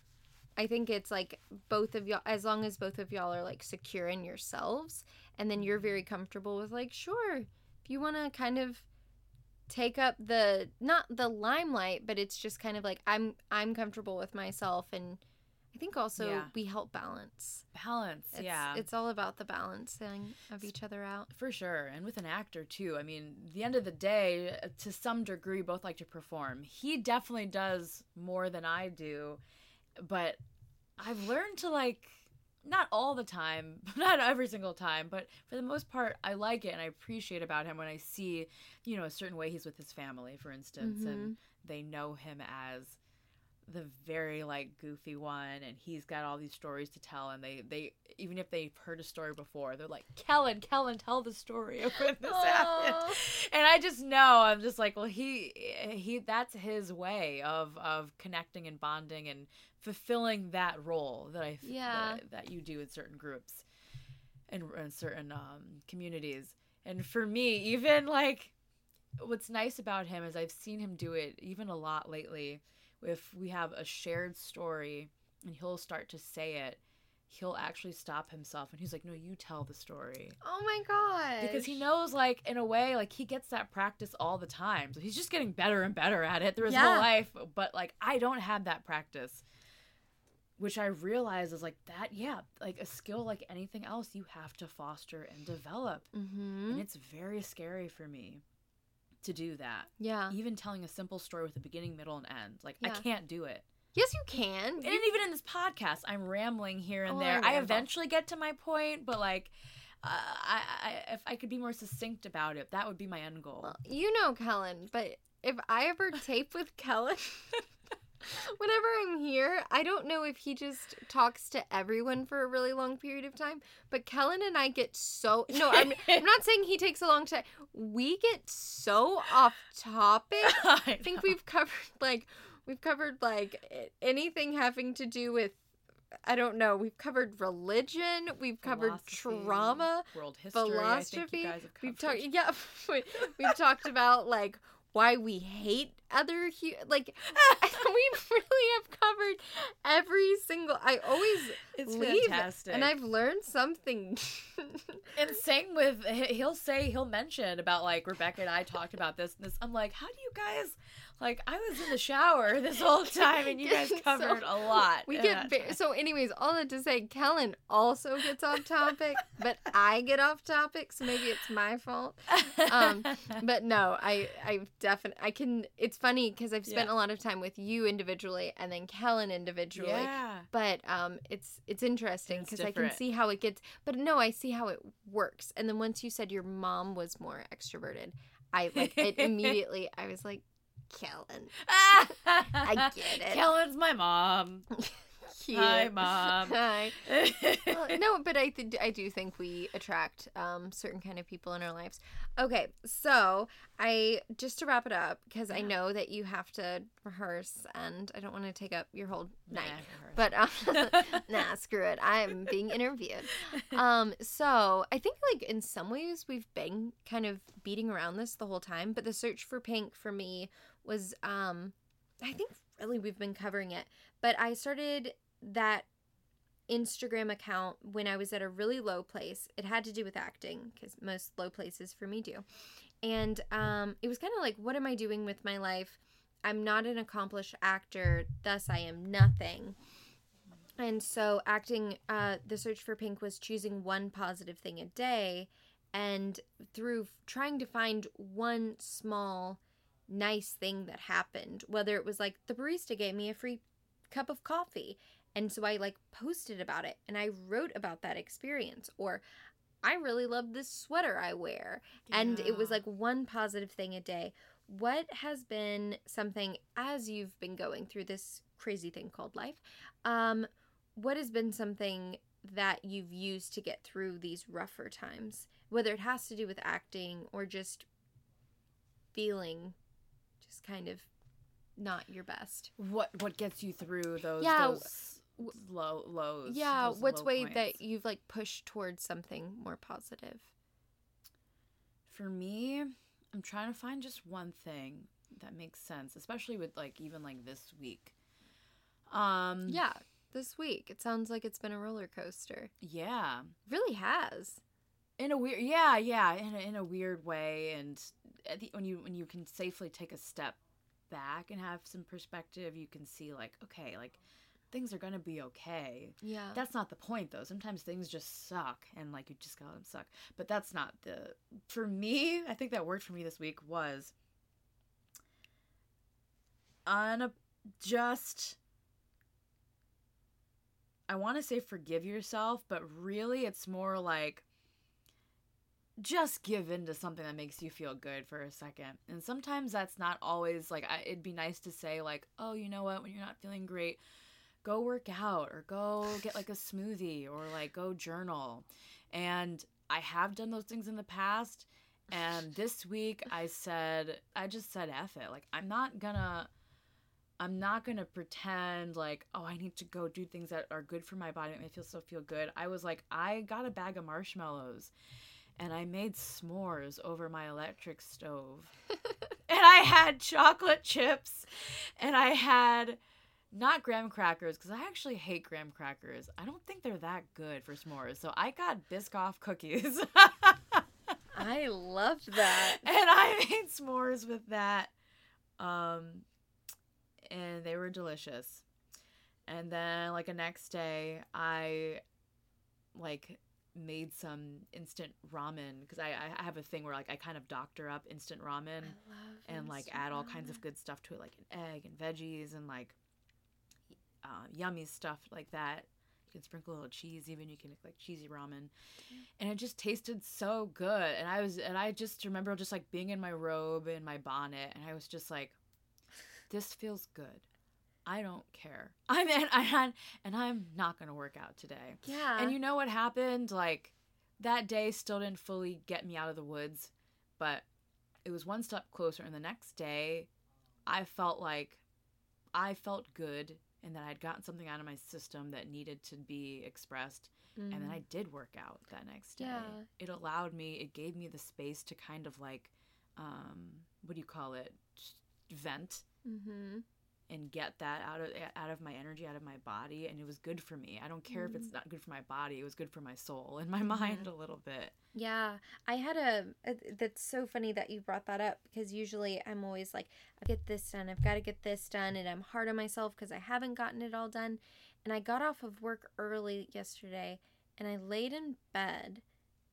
Speaker 1: I think it's like both of y'all. As long as both of y'all are like secure in yourselves, and then you're very comfortable with like, sure, if you want to kind of take up the not the limelight, but it's just kind of like I'm I'm comfortable with myself, and I think also
Speaker 2: Yeah.
Speaker 1: we help balance.
Speaker 2: balance.
Speaker 1: It's,
Speaker 2: yeah,
Speaker 1: it's all about the balancing of each other out.
Speaker 2: For sure. And with an actor too. I mean, the end of the day, uh, to some degree, both like to perform. He definitely does more than I do. But I've learned to like, not all the time, not every single time, but for the most part, I like it and I appreciate about him when I see, you know, a certain way he's with his family, for instance, and mm-hmm. they know him as the very like goofy one and he's got all these stories to tell and they they even if they've heard a story before they're like kellen kellen tell the story of when this happened. And i just know i'm just like well he he that's his way of of connecting and bonding and fulfilling that role that i
Speaker 1: Yeah.
Speaker 2: that, that you do in certain groups and in certain um communities. And for me even like what's nice about him is i've seen him do it even a lot lately if we have a shared story and he'll start to say it he'll actually stop himself and he's like no you tell the story
Speaker 1: Oh my god!
Speaker 2: because he knows like in a way like he gets that practice all the time so he's just getting better and better at it through his
Speaker 1: Yeah.
Speaker 2: whole life but like i don't have that practice which i realize is like that yeah like a skill like anything else you have to foster and develop
Speaker 1: Mm-hmm.
Speaker 2: and it's very scary for me to do that.
Speaker 1: Yeah.
Speaker 2: even telling a simple story with a beginning middle and end. Like i can't do it.
Speaker 1: Yes, you can.
Speaker 2: and even in this podcast i'm rambling here and
Speaker 1: Oh,
Speaker 2: there.
Speaker 1: I
Speaker 2: i eventually get to my point but like uh, I, I if i could be more succinct about it that would be my end goal.
Speaker 1: Well, you know Kellen, but if I ever tape with Kellen, whenever I'm here, I don't know if he just talks to everyone for a really long period of time, but Kellen and I get so no, I'm, I'm not saying he takes a long time. We get so off topic. I think we've covered like we've covered like anything having to do with I don't know. We've covered religion. We've covered trauma.
Speaker 2: world history I
Speaker 1: philosophy.
Speaker 2: you guys have
Speaker 1: We've talked, yeah, we've talked about like why we hate other hu- like we really have covered every single I always
Speaker 2: It's
Speaker 1: leave
Speaker 2: fantastic.
Speaker 1: and I've learned something.
Speaker 2: And same with he- he'll say he'll mention about like Rebecca and I talked about this and this. I'm like, how do you guys like? I was in the shower this whole time and you guys
Speaker 1: So,
Speaker 2: covered a lot.
Speaker 1: we get ve- so anyways, all that to say Kellen also gets off topic, but I get off topic, so maybe it's my fault. Um, but no, I I definitely I can it's funny cuz I've spent
Speaker 2: Yeah.
Speaker 1: a lot of time with you individually and then Kellen individually.
Speaker 2: yeah,
Speaker 1: But um it's it's interesting cuz I can see how it gets but no, I see how it works. And then once you said your mom was more extroverted, I like it immediately I was like Kellen.
Speaker 2: I
Speaker 1: get it.
Speaker 2: Kellen's my mom.
Speaker 1: Cute.
Speaker 2: Hi, Mom.
Speaker 1: Hi. Well, no, but I th- I do think we attract um certain kind of people in our lives. Okay, so I just to wrap it up because I know that you have to rehearse and I don't want to take up your whole night.
Speaker 2: Nah,
Speaker 1: But um, nah, screw it. I'm being interviewed. Um, so I think like in some ways we've been kind of beating around this the whole time, but the search for pink for me was um, I think really we've been covering it, but I started that Instagram account when I was at a really low place. It had to do with acting because most low places for me do. And um, it was kind of like, what am I doing with my life? I'm not an accomplished actor, thus, I am nothing. And so, acting, uh, the search for pink was choosing one positive thing a day. And through trying to find one small, nice thing that happened, whether it was like the barista gave me a free cup of coffee. And so I like posted about it and I wrote about that experience. Or I really love this sweater I wear. And it was like one positive thing a day. What has been something as you've been going through this crazy thing called life? Um, what has been something that you've used to get through these rougher times? Whether it has to do with acting or just feeling just kind of not your best.
Speaker 2: what what gets you through those
Speaker 1: Yeah,
Speaker 2: those low lows?
Speaker 1: Yeah, what's
Speaker 2: low
Speaker 1: way
Speaker 2: points?
Speaker 1: that you've like pushed towards something more positive?
Speaker 2: For me, I'm trying to find just one thing that makes sense, especially with like even like this week. Um
Speaker 1: Yeah, this week it sounds like it's been a roller coaster.
Speaker 2: yeah.
Speaker 1: really has.
Speaker 2: In a weird yeah, yeah, in a, in a weird way and at the, when you when you can safely take a step back and have some perspective, you can see like okay, like things are to be okay.
Speaker 1: Yeah.
Speaker 2: That's not the point though. Sometimes things just suck and like you just gotta let them suck. But that's not the for me, I think that worked for me this week was un just I want to say forgive yourself, but really it's more like just give in to something that makes you feel good for a second. And sometimes that's not always like I, it'd be nice to say like, "Oh, you know what? When you're not feeling great, go work out or go get like a smoothie or like go journal." And I have done those things in the past, and this week I said I just said F it. Like I'm not gonna I'm not gonna pretend like, oh, I need to go do things that are good for my body, make me feel so feel good. I was like, I got a bag of marshmallows and I made s'mores over my electric stove. and I had chocolate chips and I had not graham crackers because I actually hate graham crackers. I don't think they're that good for s'mores. So I got Biscoff cookies.
Speaker 1: I loved that.
Speaker 2: and I made s'mores with that. Um, and they were delicious. And then, like, the next day, I, like, made some instant ramen because I, I have a thing where, like, I kind of doctor up instant ramen and, like, add all kinds of good stuff to it, like an egg and veggies and, like, uh, yummy stuff like that. You can sprinkle a little cheese, even you can make like cheesy ramen, and it just tasted so good. And I was, and I just remember just like being in my robe and my bonnet, and I was just like, "This feels good. I don't care. I'm in, I had, and I'm not gonna work out today."
Speaker 1: Yeah.
Speaker 2: And you know what happened? Like that day still didn't fully get me out of the woods, but it was one step closer. And the next day, I felt like I felt good and that I'd gotten something out of my system that needed to be expressed. And then I did work out that next day.
Speaker 1: Yeah.
Speaker 2: It allowed me, it gave me the space to kind of like, um, what do you call it? vent
Speaker 1: Mm-hmm.
Speaker 2: And get that out of out of my energy, out of my body, and it was good for me. I don't care if it's mm-hmm. not good for my body; it was good for my soul and my mm-hmm. mind a little bit.
Speaker 1: Yeah, I had a, a. That's so funny that you brought that up because usually I'm always like, I get this done, I've got to get this done, and I'm hard on myself because I haven't gotten it all done. And I got off of work early yesterday, and I laid in bed,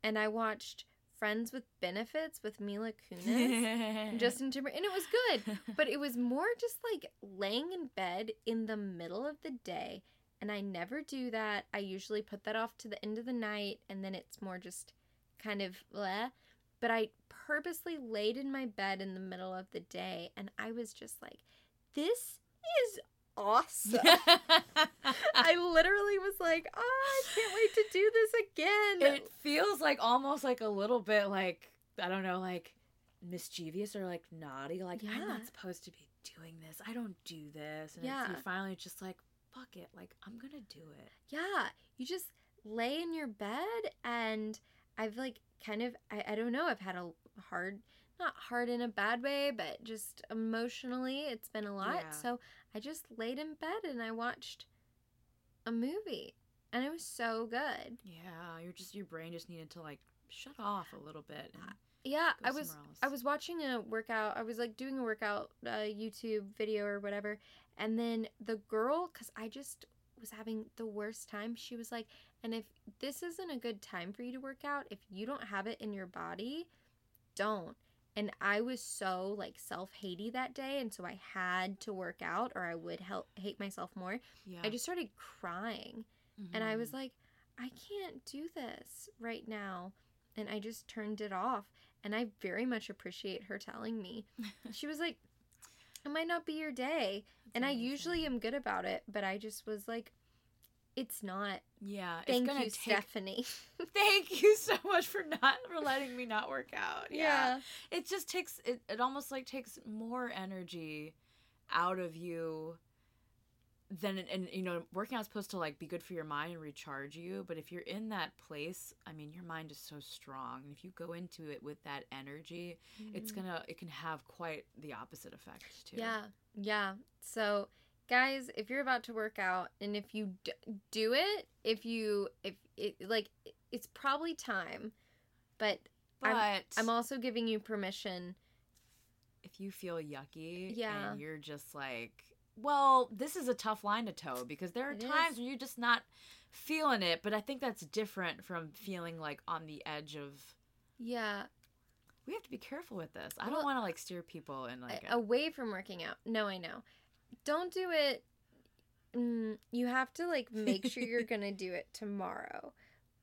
Speaker 1: and I watched Friends with Benefits with Mila Kunis. and Justin Timberlake, and it was good, but it was more just like laying in bed in the middle of the day, and I never do that. I usually put that off to the end of the night, and then it's more just kind of bleh. But I purposely laid in my bed in the middle of the day, and I was just like, "This is awesome." I literally was like, "Oh, I can't wait to do this again."
Speaker 2: it feels like almost like a little bit like I don't know, like mischievous or like naughty. Like I'm not supposed to be doing this. I don't do this. And
Speaker 1: Yeah.
Speaker 2: it's, finally just like fuck it. Like I'm gonna do it.
Speaker 1: Yeah, you just lay in your bed and I've like kind of I, I don't know, I've had a hard not hard in a bad way, but just emotionally it's been a lot.
Speaker 2: Yeah.
Speaker 1: So I just laid in bed and I watched a movie and it was so good.
Speaker 2: Yeah, you're just your brain just needed to like shut off a little bit. And
Speaker 1: Yeah, I was. I was watching a workout. I was like doing a workout uh, YouTube video or whatever, and then the girl, cause I just was having the worst time. She was like, "And if this isn't a good time for you to work out, if you don't have it in your body, don't." And I was so like self hatey that day, and so I had to work out, or I would help hate myself more.
Speaker 2: yeah.
Speaker 1: I just started crying. And I was mm-hmm. like, I can't do this right now. And I just turned it off. And I very much appreciate her telling me. She was like, it might not be your day.
Speaker 2: That's
Speaker 1: And I usually am good about it, but I just was like, it's not.
Speaker 2: Yeah,
Speaker 1: Thank
Speaker 2: it's
Speaker 1: you,
Speaker 2: take.
Speaker 1: Stephanie.
Speaker 2: Thank you so much for not for letting me not work out. Yeah, it just takes it. It almost like takes more energy out of you than and you know working out is supposed to like be good for your mind and recharge you. But if you're in that place, I mean, your mind is so strong, and if you go into it with that energy, it's
Speaker 1: Mhm.
Speaker 2: gonna it can have quite the opposite effect too.
Speaker 1: Yeah, yeah. So, guys, if you're about to work out and if you d- do it, if you if it like it's probably time, but
Speaker 2: but
Speaker 1: I'm- I'm also giving you permission.
Speaker 2: if you feel yucky
Speaker 1: Yeah.
Speaker 2: and you're just like well this is a tough line to toe because there are
Speaker 1: It
Speaker 2: times
Speaker 1: is.
Speaker 2: when you're just not feeling it but i think that's different from feeling like on the edge of
Speaker 1: Yeah,
Speaker 2: we have to be careful with this i
Speaker 1: Well,
Speaker 2: don't want to like steer people in like
Speaker 1: a- away from working out. No, I know. Don't do it. Mm, you have to like make sure you're gonna do it tomorrow.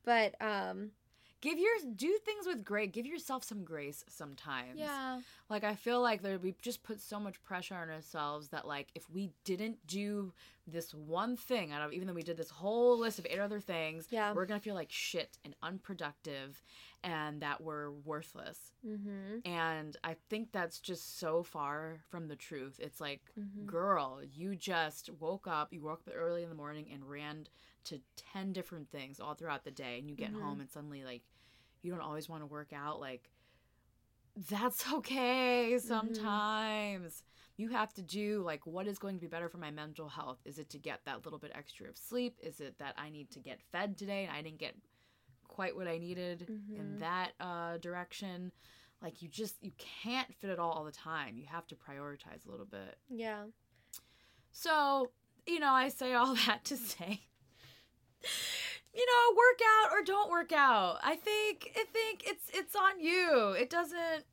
Speaker 1: But um,
Speaker 2: give your do things with grace give yourself some grace sometimes
Speaker 1: yeah,
Speaker 2: like i feel like there we just put so much pressure on ourselves that like if we didn't do this one thing out of even though we did this whole list of eight other things
Speaker 1: yeah.
Speaker 2: we're gonna feel like shit and unproductive and that we're worthless
Speaker 1: Mm-hmm.
Speaker 2: and i think that's just so far from the truth it's like
Speaker 1: mm-hmm.
Speaker 2: girl you just woke up you woke up early in the morning and ran to 10 different things all throughout the day and you get
Speaker 1: Mhm.
Speaker 2: home and suddenly like you don't always want to work out like that's okay sometimes. You have to do like what is going to be better for my mental health? Is it to get that little bit extra of sleep? Is it that i need to get fed today and i didn't get quite what i needed in
Speaker 1: Mhm.
Speaker 2: that uh, direction? Like you just you can't fit it all all the time. You have to prioritize a little bit.
Speaker 1: Yeah.
Speaker 2: so you know i say all that to say you know work out or don't work out i think i think it's it's on you it doesn't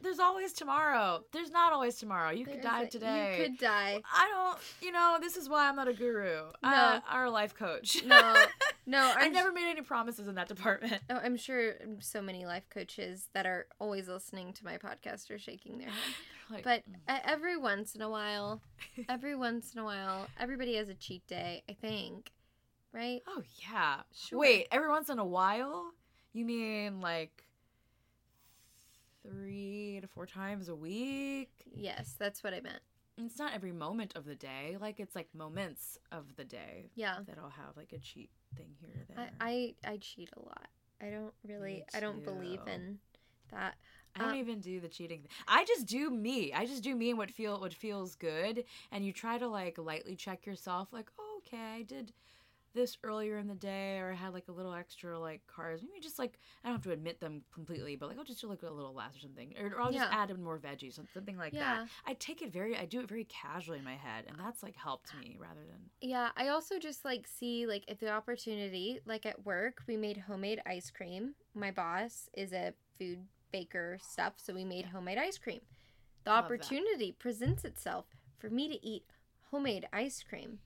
Speaker 2: there's always tomorrow there's not always tomorrow you could die
Speaker 1: a-
Speaker 2: today
Speaker 1: You could die.
Speaker 2: i don't you know this is why i'm not a guru uh, or a life coach
Speaker 1: No, no.
Speaker 2: i
Speaker 1: I'm
Speaker 2: never made any promises in that department
Speaker 1: Oh, I'm sure so many life coaches that are always listening to my podcast are shaking their head.
Speaker 2: Like,
Speaker 1: But
Speaker 2: mm.
Speaker 1: every once in a while, every once in a while, everybody has a cheat day, I think. Right?
Speaker 2: oh yeah
Speaker 1: Sure.
Speaker 2: wait every once in a while you mean like three to four times a week
Speaker 1: Yes, that's what I meant.
Speaker 2: It's not every moment of the day like it's like moments of the day
Speaker 1: Yeah.
Speaker 2: that i'll have like a cheat thing here or there
Speaker 1: I, I I cheat a lot. I don't really I don't believe in that.
Speaker 2: I don't
Speaker 1: Um,
Speaker 2: even do the cheating thing. I just do me. I just do me and what feel what feels good. And you try to like lightly check yourself, like, oh, okay, I did this earlier in the day, or I had like a little extra like carbs. Maybe just like I don't have to admit them completely, but like I'll just do like a little less or something, or, or I'll just
Speaker 1: Yeah.
Speaker 2: add in more veggies, some- something like
Speaker 1: Yeah.
Speaker 2: that. I take it very, I do it very casually in my head, and that's like helped me rather than
Speaker 1: Yeah, I also just like see like if the opportunity, like at work, we made homemade ice cream. My boss is a food baker stuff, so we made homemade ice cream. The
Speaker 2: Love that.
Speaker 1: opportunity presents itself for me to eat homemade ice cream.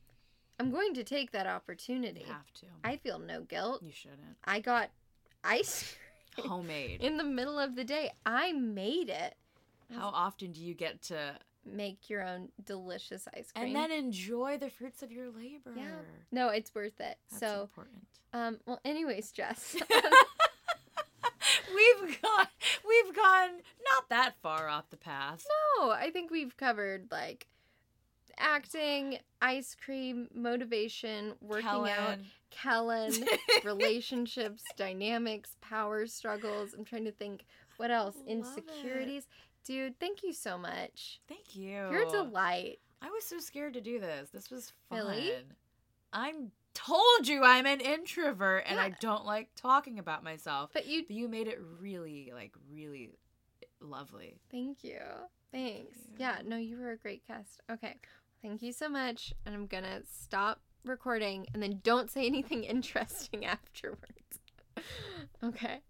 Speaker 1: I'm going to take that opportunity.
Speaker 2: you have to.
Speaker 1: I feel no guilt.
Speaker 2: You shouldn't.
Speaker 1: I got ice cream
Speaker 2: Homemade.
Speaker 1: in the middle of the day. I made it.
Speaker 2: How often do you get to
Speaker 1: Make your own delicious ice cream.
Speaker 2: and then enjoy the fruits of your labor?
Speaker 1: Yeah. no, it's worth it.
Speaker 2: That's
Speaker 1: so,
Speaker 2: important.
Speaker 1: um, well, anyways, Jess.
Speaker 2: we've gone we've gone not that far off the path.
Speaker 1: No, I think we've covered like acting, ice cream, motivation, working out,
Speaker 2: Kellen.
Speaker 1: Kellen, relationships, dynamics, power struggles. I'm trying to think what else.
Speaker 2: Love it.
Speaker 1: Insecurities. Dude, thank you so much.
Speaker 2: Thank you.
Speaker 1: You're a delight.
Speaker 2: I was so scared to do this. This was fun.
Speaker 1: Really?
Speaker 2: I'm told you I'm an introvert and I don't like talking about myself.
Speaker 1: But you
Speaker 2: But you made it really, like, really lovely.
Speaker 1: thank you. Thanks.
Speaker 2: you.
Speaker 1: Yeah, no, you were a great guest. Okay. Thank you so much. And I'm gonna stop recording and then don't say anything interesting afterwards. okay.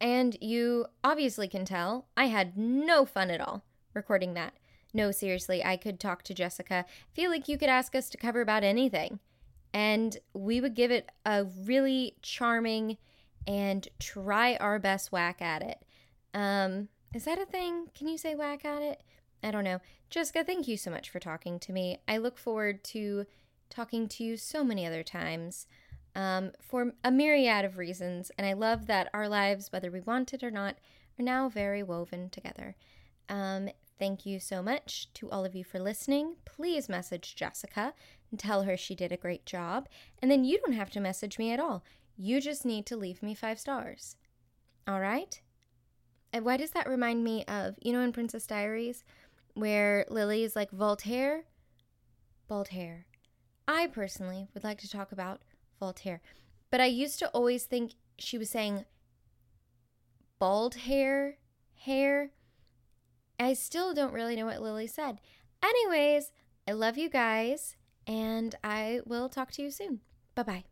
Speaker 1: And you obviously can tell I had no fun at all recording that. No, seriously, I could talk to Jessica. Feel like you could ask us to cover about anything. And we would give it a really charming and try our best whack at it. Um, is that a thing? Can you say whack at it? I don't know. Jessica, thank you so much for talking to me. I look forward to talking to you so many other times um, for a myriad of reasons. And I love that our lives, whether we want it or not, are now very woven together. Um, thank you so much to all of you for listening. Please message Jessica and tell her she did a great job. And then you don't have to message me at all. You just need to leave me five stars. All right? And why does that remind me of, you know, in Princess Diaries, where Lily is like, Voltaire? Voltaire. I personally would like to talk about Voltaire. But I used to always think she was saying bald hair, hair. I still don't really know what Lily said. Anyways, I love you guys, and I will talk to you soon. Bye bye.